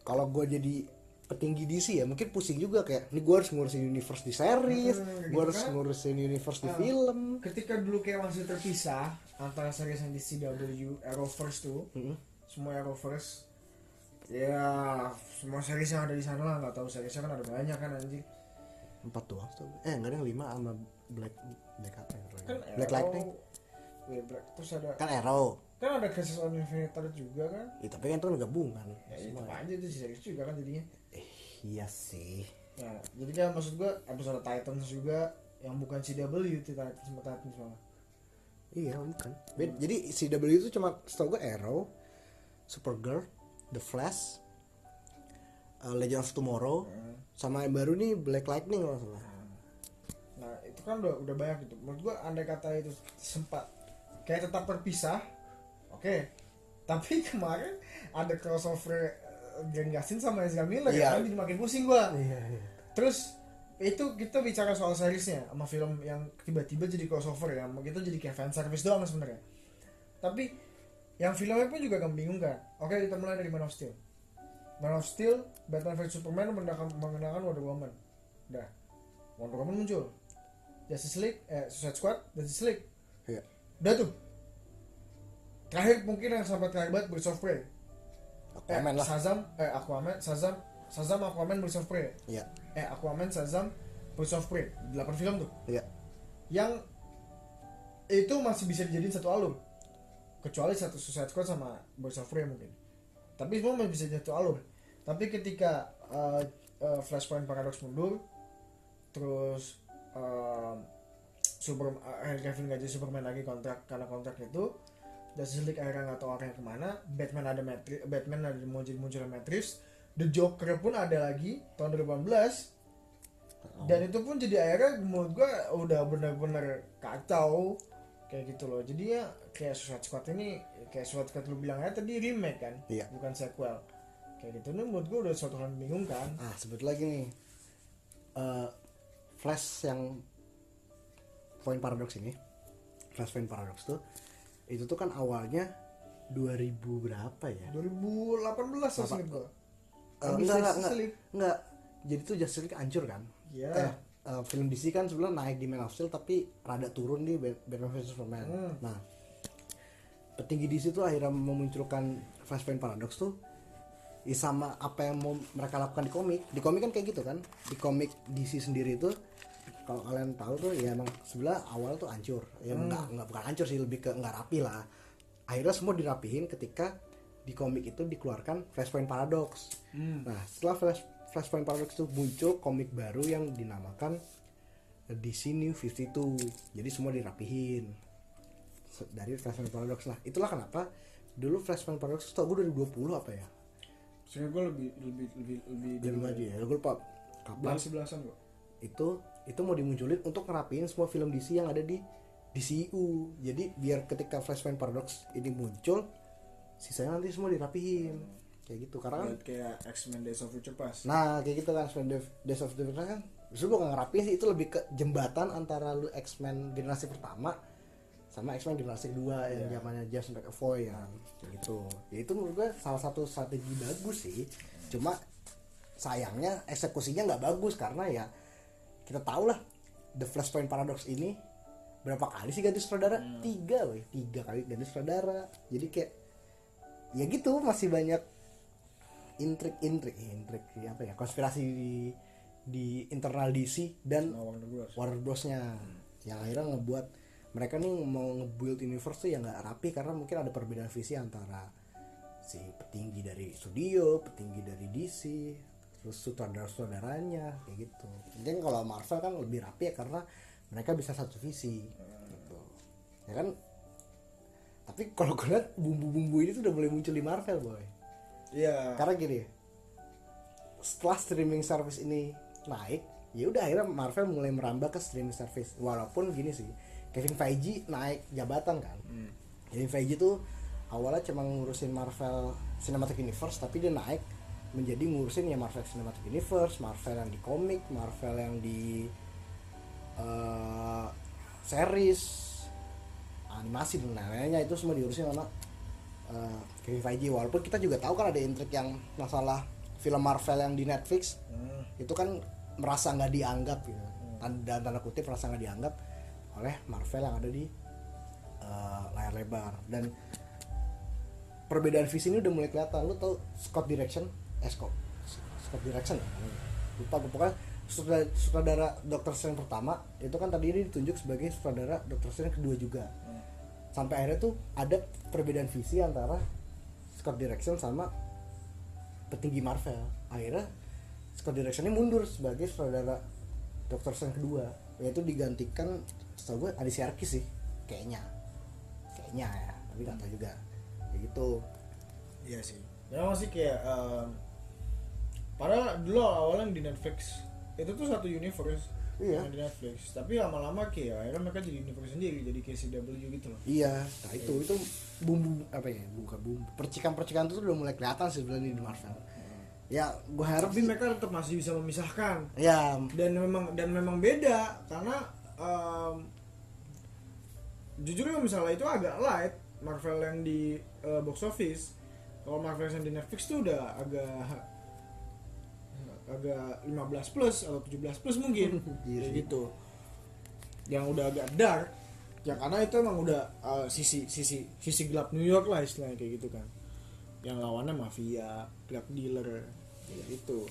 kalau gue jadi petinggi DC ya mungkin pusing juga kayak ini gue harus ngurusin universe di series Hmm, gue gitu harus kan. ngurusin universe di Ah. film Ketika dulu kayak masih terpisah antara series yang di CW Arrowverse tuh Mm-mm. semua Arrowverse ya semua series yang ada di sana lah nggak tahu seriesnya kan ada banyak kan anjing. Empat doang tuh. Eh enggak ada yang lima sama black black apa ya kan black Arrow, lightning. Ya, Black terus ada kan arrow. Kan ada Crisis on Infinite Earth juga kan. Ya, tapi kan itu kan gabungan ya itu Semua. aja itu series juga kan jadinya. Eh, iya sih. Nah, jadi kan maksud gua episode Titans juga yang bukan CW Titans sama Titans malah. iya bukan. Bed- jadi CW itu cuma setahu gue arrow supergirl the flash uh, legend of tomorrow Nah, sama yang baru nih black lightning kalau nggak salah Nah, itu kan udah udah banyak gitu. Menurut gua andai kata itu sempat kayak tetap terpisah, oke. Tapi <laughs> kemarin ada crossover uh, Grant Gustin sama Ezra Miller Iya. kan jadi makin pusing gua. iya iya Terus itu kita bicara soal seriesnya sama film yang tiba-tiba jadi crossover ya, kita jadi kayak fan service doang sebenarnya. Tapi yang filmnya pun juga kan bingung kan. Oke kita mulai dari Man of Steel. Man of Steel, Batman vs Superman mengenalkan, Wonder Woman. Udah, Wonder Woman muncul. Justice League, eh Suicide Squad, Justice League. iya Udah tuh. Terakhir mungkin yang sampai terakhir banget Birds of Prey. Aquaman eh, lah Shazam, eh Aquaman, Shazam, Shazam, Aquaman, Birds of Prey. iya Eh Aquaman, Shazam, Birds of Prey. 8 film tuh. iya Yang itu masih bisa dijadiin satu alur. Kecuali satu Suicide Squad sama Birds of Prey mungkin. Tapi semua masih bisa satu alur. tapi ketika uh, uh, Flashpoint Paradox mundur terus um, Super uh, Cavill nggak jadi Superman lagi kontrak karena kontrak itu Justice League akhirnya nggak tahu arahnya ke mana Batman ada Matri Batman ada muncul munculnya Matrix The Joker pun ada lagi tahun 2018 dan itu pun jadi akhirnya menurut gua udah bener-bener kacau kayak gitu loh. Jadi ya kayak Suicide Squad ini kayak Suicide Squad lu bilang aja tadi remake kan? Iya. bukan sequel. Kayak gitu. Nih menurut gua udah suatu hal yang membingungkan ah sebut lagi nih. Eh, Flash yang Point Paradox ini Flash Point Paradox tuh itu tuh kan awalnya 2000 berapa ya? 2018 lah seinget gua. Eh, Habis enggak, enggak, enggak, enggak. Jadi tuh Justice League hancur kan? Iya. Eh, eh, film DC kan sebenarnya naik di Man of Steel tapi rada turun di Bat- Batman vs Superman. Hmm. Nah, petinggi DC tuh akhirnya memunculkan Flashpoint Paradox tuh ya sama apa yang mau mereka lakukan di komik. Di komik kan kayak gitu kan? Di komik DC sendiri tuh kalau kalian tahu tuh ya emang sebelah awal tuh hancur. Ya enggak enggak bukan hancur sih lebih ke enggak rapi lah. Akhirnya semua dirapihin ketika di komik itu dikeluarkan Flashpoint Paradox. Nah, setelah Flash Flashpoint Paradox itu muncul komik baru yang dinamakan DC New 52. Jadi semua dirapihin dari Flashpoint Paradox. Nah, itulah kenapa dulu Flashpoint Paradox itu gue 2020 apa ya? seinget gua lebih lebih lebih lebih Lebih maju ya. Gue lupa kapan belas sebelasan kok itu itu mau dimunculin untuk ngerapiin semua film DC yang ada di DCU. Jadi biar ketika Flashpoint Paradox ini muncul, sisanya nanti semua dirapihin. Kayak gitu. Karena kan kayak X-Men Days of Future Past Nah kayak gitu kan X-Men Days of Future kan Justru bukan ngerapiin sih itu lebih ke jembatan antara lu X-Men generasi pertama sama X-Men generasi kedua yang Iya. zamannya James McAvoy ya kayak gitu. Ya itu menurut gue salah satu strategi bagus sih. Cuma sayangnya eksekusinya nggak bagus karena ya kita tahu lah The Flashpoint Paradox ini berapa kali sih ganti sutradara? Tiga, weh. Tiga kali ganti sutradara. Jadi kayak ya gitu masih banyak intrik-intrik intrik ya apa ya konspirasi di di internal DC dan sama Warner Bros. Warner Bros-nya. Yang akhirnya ngebuat mereka nih mau nge-build universe tuh yang nggak rapi karena mungkin ada perbedaan visi antara si petinggi dari studio, petinggi dari DC, terus sutradara-sutradaranya kayak gitu. Mungkin kalau Marvel kan lebih rapi ya karena mereka bisa satu visi gitu. Ya kan? Tapi kalau gue lihat bumbu-bumbu ini tuh udah mulai muncul di Marvel boy iya. Karena gini setelah streaming service ini naik ya udah akhirnya Marvel mulai merambah ke streaming service. Walaupun gini sih Kevin Feige naik jabatan kan. Kevin Feige tuh awalnya cuma ngurusin Marvel Cinematic Universe tapi dia naik menjadi ngurusin ya Marvel Cinematic Universe Marvel yang di komik Marvel yang di eh, series animasi dan lain-lainnya itu semua diurusin sama Kevin Feige. Walaupun kita juga tahu kan ada intrik yang masalah film Marvel yang di Netflix Hmm. itu kan merasa nggak dianggap gitu. Tan- dan tanda kutip merasa nggak dianggap oleh Marvel yang ada di eh, layar lebar. Dan perbedaan visi ini udah mulai kelihatan. Lu tau Scott Direction eh Scott Scott Direction ya? Lupa gue pokoknya sutradara, sutradara Doctor Strange pertama itu kan tadi ini ditunjuk sebagai sutradara Doctor Strange kedua juga sampai akhirnya tuh ada perbedaan visi antara Scott Direction sama petinggi Marvel. Akhirnya Scott Direction ini mundur sebagai sutradara Doctor Strange kedua yaitu digantikan setahu gue Alicia Arkis sih kayaknya. Kayaknya ya tapi nggak tahu juga. Kayak gitu. Iya sih. Memang sih kayak em, padahal dulu awalnya di Netflix itu tuh satu universe Iya. yang di Netflix. Tapi lama-lama kayak akhirnya mereka jadi universe sendiri, jadi kayak CW gitu loh. iya. Nah itu itu bumbu apa ya bukan bumbu. Percikan-percikan itu udah mulai kelihatan sih sebenarnya di Marvel. Ya gue harap Tapi sih mereka tetap masih bisa memisahkan. Ya dan memang dan memang beda karena em, jujur kalau misalnya itu agak light Marvel yang di eh, box office. Kalau Marvel yang di Netflix tuh udah agak agak 15 plus atau 17 plus mungkin. <laughs> Iya kayak gitu. Yang udah agak dark ya karena itu emang udah eh, sisi sisi sisi gelap New York lah istilahnya kayak gitu kan. Yang lawannya mafia drug dealer kayak gitu.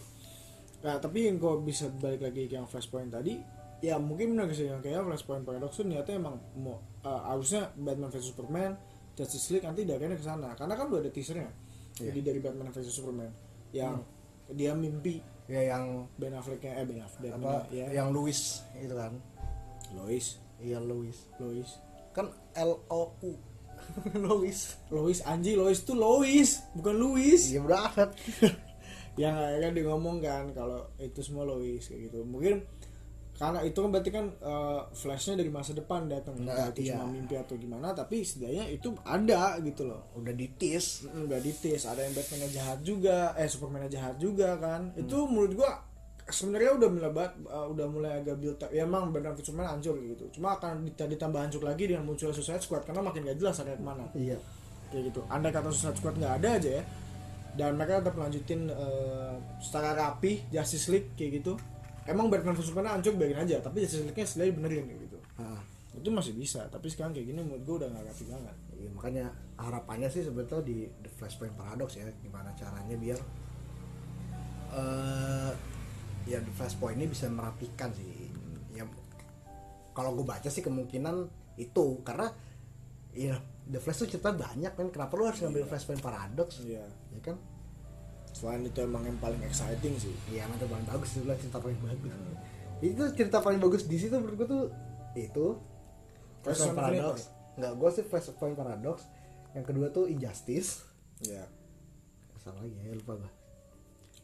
Nah tapi yang gue bisa balik lagi ke yang flashpoint tadi ya mungkin benar sih yang kayak flashpoint paradox tuh niatnya emang mau eh, harusnya Batman vs Superman Justice League nanti dagannya ke sana. Karena kan udah ada teasernya Iya. jadi dari Batman vs Superman yang dia mimpi ya yang Ben Afflecknya eh Ben Affleck apa ya yang Louis itu kan. Lois iya Louis. Lois kan L O U. <laughs> Louis. Lois anjing Lois tuh Lois bukan Louis. Iya berat <laughs> yang akhirnya dia ngomong kan kalau itu semua Lois kayak gitu. Mungkin karena itu kan berarti kan eh, flashnya dari masa depan datang Nah, Entah itu iya. cuma mimpi atau gimana tapi setidaknya itu ada gitu loh. Udah ditis. Udah ditis. Ada yang Batman jahat juga eh Superman jahat juga kan. Hmm. itu menurut gua sebenarnya udah mulai bat- uh, udah mulai agak build up. Ya emang Batman vs Superman hancur gitu. Cuma akan dit- ditambah hancur lagi dengan munculnya Suicide Squad karena makin gak jelas arahnya ke mana. Iya. Kayak gitu. Andai kata Suicide Squad nggak ada aja ya dan mereka tetap lanjutin uh, secara rapi Justice League kayak gitu emang Batman vs Superman hancur biarin aja. Tapi Justice League-nya setidaknya benerin gitu. Nah, itu masih bisa. Tapi sekarang kayak gini menurut gua udah nggak rapi banget. Iya, makanya harapannya sih sebetulnya di The Flashpoint Paradox ya gimana caranya biar eh ya The Flashpoint ini bisa merapikan sih. Ya kalau gue baca sih kemungkinan itu. Karena ya The Flash tuh cerita banyak kan kenapa lu harus ngambil Flashpoint Paradox? Iya. Ya kan selain itu emang yang paling exciting sih Iya, emang itu paling bagus itu cerita paling bagus. Itu cerita paling bagus di situ menurut gue tuh itu Flash Paradox. Enggak, gue sih Flashpoint Paradox. Yang kedua tuh Injustice. ya Salah lagi ya, lupa gue.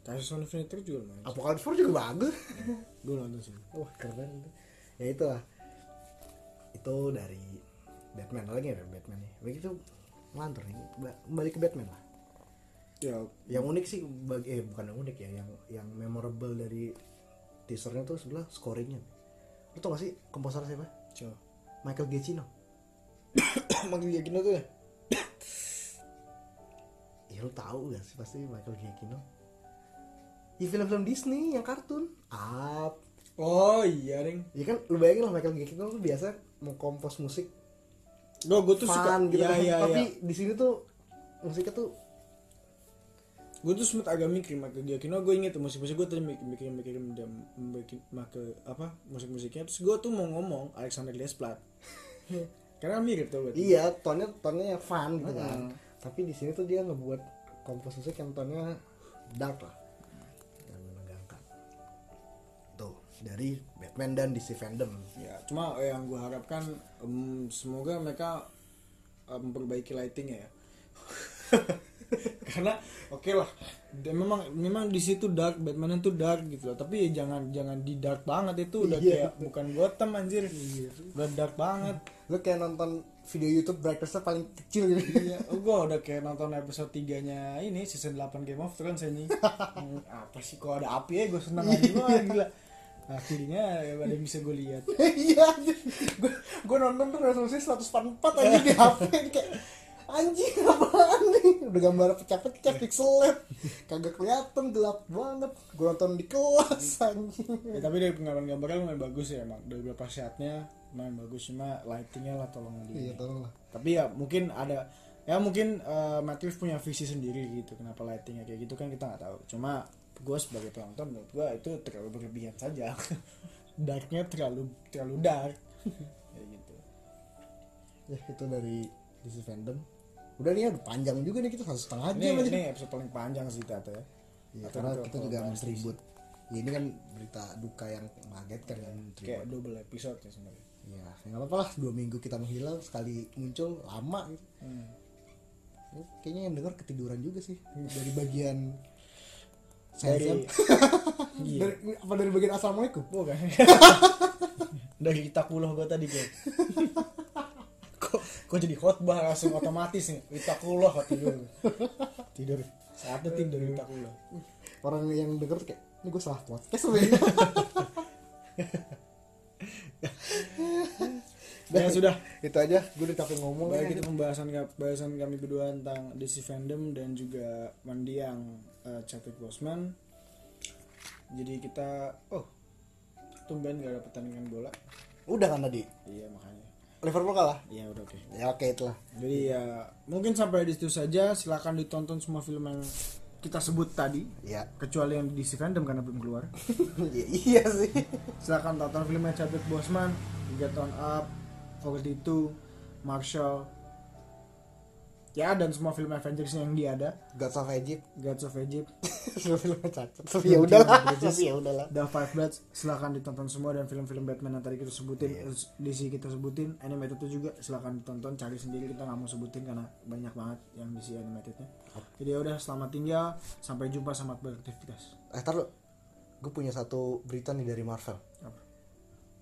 Crisis on Infinite Earth juga lumayan Apocalypse War juga bagus. <laughs> gue nonton sih Wah, keren itu. Ya itu lah. Itu dari Batman lagi ya Batman nih. Begitu ngelantur nih. Ba- Balik ke Batman lah. Ya Yang unik sih bagi eh bukan yang unik ya, yang yang memorable dari teasernya tuh sebelah scoringnya. Lu tau gak sih komposer siapa? coba Michael Giacchino. <coughs> manggil Giacchino tuh ya <coughs> Ya lu tahu gak sih pasti Michael Giacchino. Ya film-film Disney yang kartun. Up. oh iya ring Ya kan lu bayangin lah Michael Giacchino tuh biasa mengkompos musik gue gue tuh suka fun gitu ya, kan. ya, Tapi ya. di sini tuh musiknya tuh gue tuh sempat agak mikir Michael Giacchino gue inget musik-musik gue tadi mikir mikir mikir dia bikin make apa musik-musiknya terus gue tuh mau ngomong Alexander Desplat <laughs> karena mirip tuh berarti iya tonnya tonnya yang fun gitu kan. Hmm. Tapi di sini tuh dia ngebuat kompos musik yang tonnya dark lah. Yang menegangkan. Tuh, dari Batman dan DC fandom. ya cuma yang gue harapkan em, semoga mereka em, memperbaiki lightingnya ya <laughs> <laughs> karena oke lah dan memang memang di situ dark Batman itu dark gitu loh. Tapi ya jangan jangan di dark banget itu udah Iya. kayak bukan Gotham anjir. Udah dark banget. Lu kayak nonton video YouTube brightness paling kecil gitu. iya gue udah kayak nonton episode 3 nya ini season 8 Game of Thrones ini. <laughs> Hmm, apa sih kok ada api ya? Gue seneng aja gue <laughs> gila. Akhirnya ada yang bisa gue lihat. Iya, gue gue nonton tuh resolusi 144 aja di HP kayak anjing apaan nih? Udah gambar pecah-pecah pixelet kagak kelihatan gelap banget. Gue nonton di kelas anjing. Ya, tapi dari pengalaman gambarnya lumayan bagus ya emang dari beberapa shotnya lumayan bagus cuma lightingnya lah tolong di iya tolong lah. Tapi ya mungkin ada ya mungkin uh, Matt Reeves punya visi sendiri gitu kenapa lightingnya kayak gitu kan kita nggak tahu. Cuma gue sebagai penonton menurut gue itu terlalu berlebihan saja. <laughs> Darknya terlalu terlalu dark. <laughs> Kayak gitu. Ya itu dari DC fandom udah nih ya udah panjang juga nih kita satu setengah ini, jam aja. ini episode paling panjang sih Tata ya. Iya, Atau karena kita juga bahas mentribut ya, ini kan berita duka yang mengagetkan kan kayak double episode ya sebenarnya. Ya nggak apa-apa lah dua minggu kita menghilang sekali muncul lama gitu. Hmm. Ini kayaknya yang dengar ketiduran juga sih dari bagian dari saya <laughs> iya. Dari apa dari bagian assalamualaikum? Bukan. <laughs> Dari kita kuloh gue tadi kayak <laughs> kok kok jadi khotbah langsung otomatis nih kok tidur. Tidur. Saatnya tidur kita kuloh orang yang denger kayak ini gue salah podcast sebenarnya <laughs> ya? Sudah. Itu aja. Gue udah capek ngomong. Baik ya. itu pembahasan pembahasan kami berdua tentang DC fandom dan juga mendiang uh, Chadwick Boseman. Jadi kita oh tumben gak ada pertandingan bola? Udah kan tadi? Iya makanya Liverpool kalah iya udah oke ya oke itulah Jadi ya mungkin sampai di situ saja. Silakan ditonton semua film yang kita sebut tadi, ya kecuali yang di DC Fandom karena belum keluar. <laughs> Ya, iya sih Silakan tonton filmnya Chadwick Boseman, Get On Up, 42, Marshall. Ya dan semua film Avengers yang dia ada. Gods of Egypt. Gods of Egypt. <laughs> Semua film cacat. Tapi ya udahlah tapi ya udahlah The Five Bloods silahkan ditonton semua. Dan film-film Batman yang tadi kita sebutin terus DC kita sebutin. Animated itu juga silahkan ditonton. Cari sendiri kita nggak mau sebutin karena banyak banget yang DC animatednya. Jadi ya udah selamat tinggal. Sampai jumpa selamat beraktivitas eh taruh gue punya satu berita nih dari Marvel. Apa?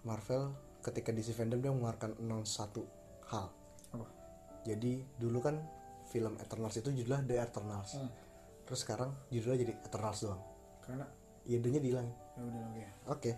Marvel ketika DC fandom dia mengeluarkan announce satu hal. Apa? Jadi dulu kan film Eternals itu judulnya The Eternals. Hmm. terus sekarang judulnya jadi Eternals doang. Karena ya D-nya dihilangin ya udah oke. Oke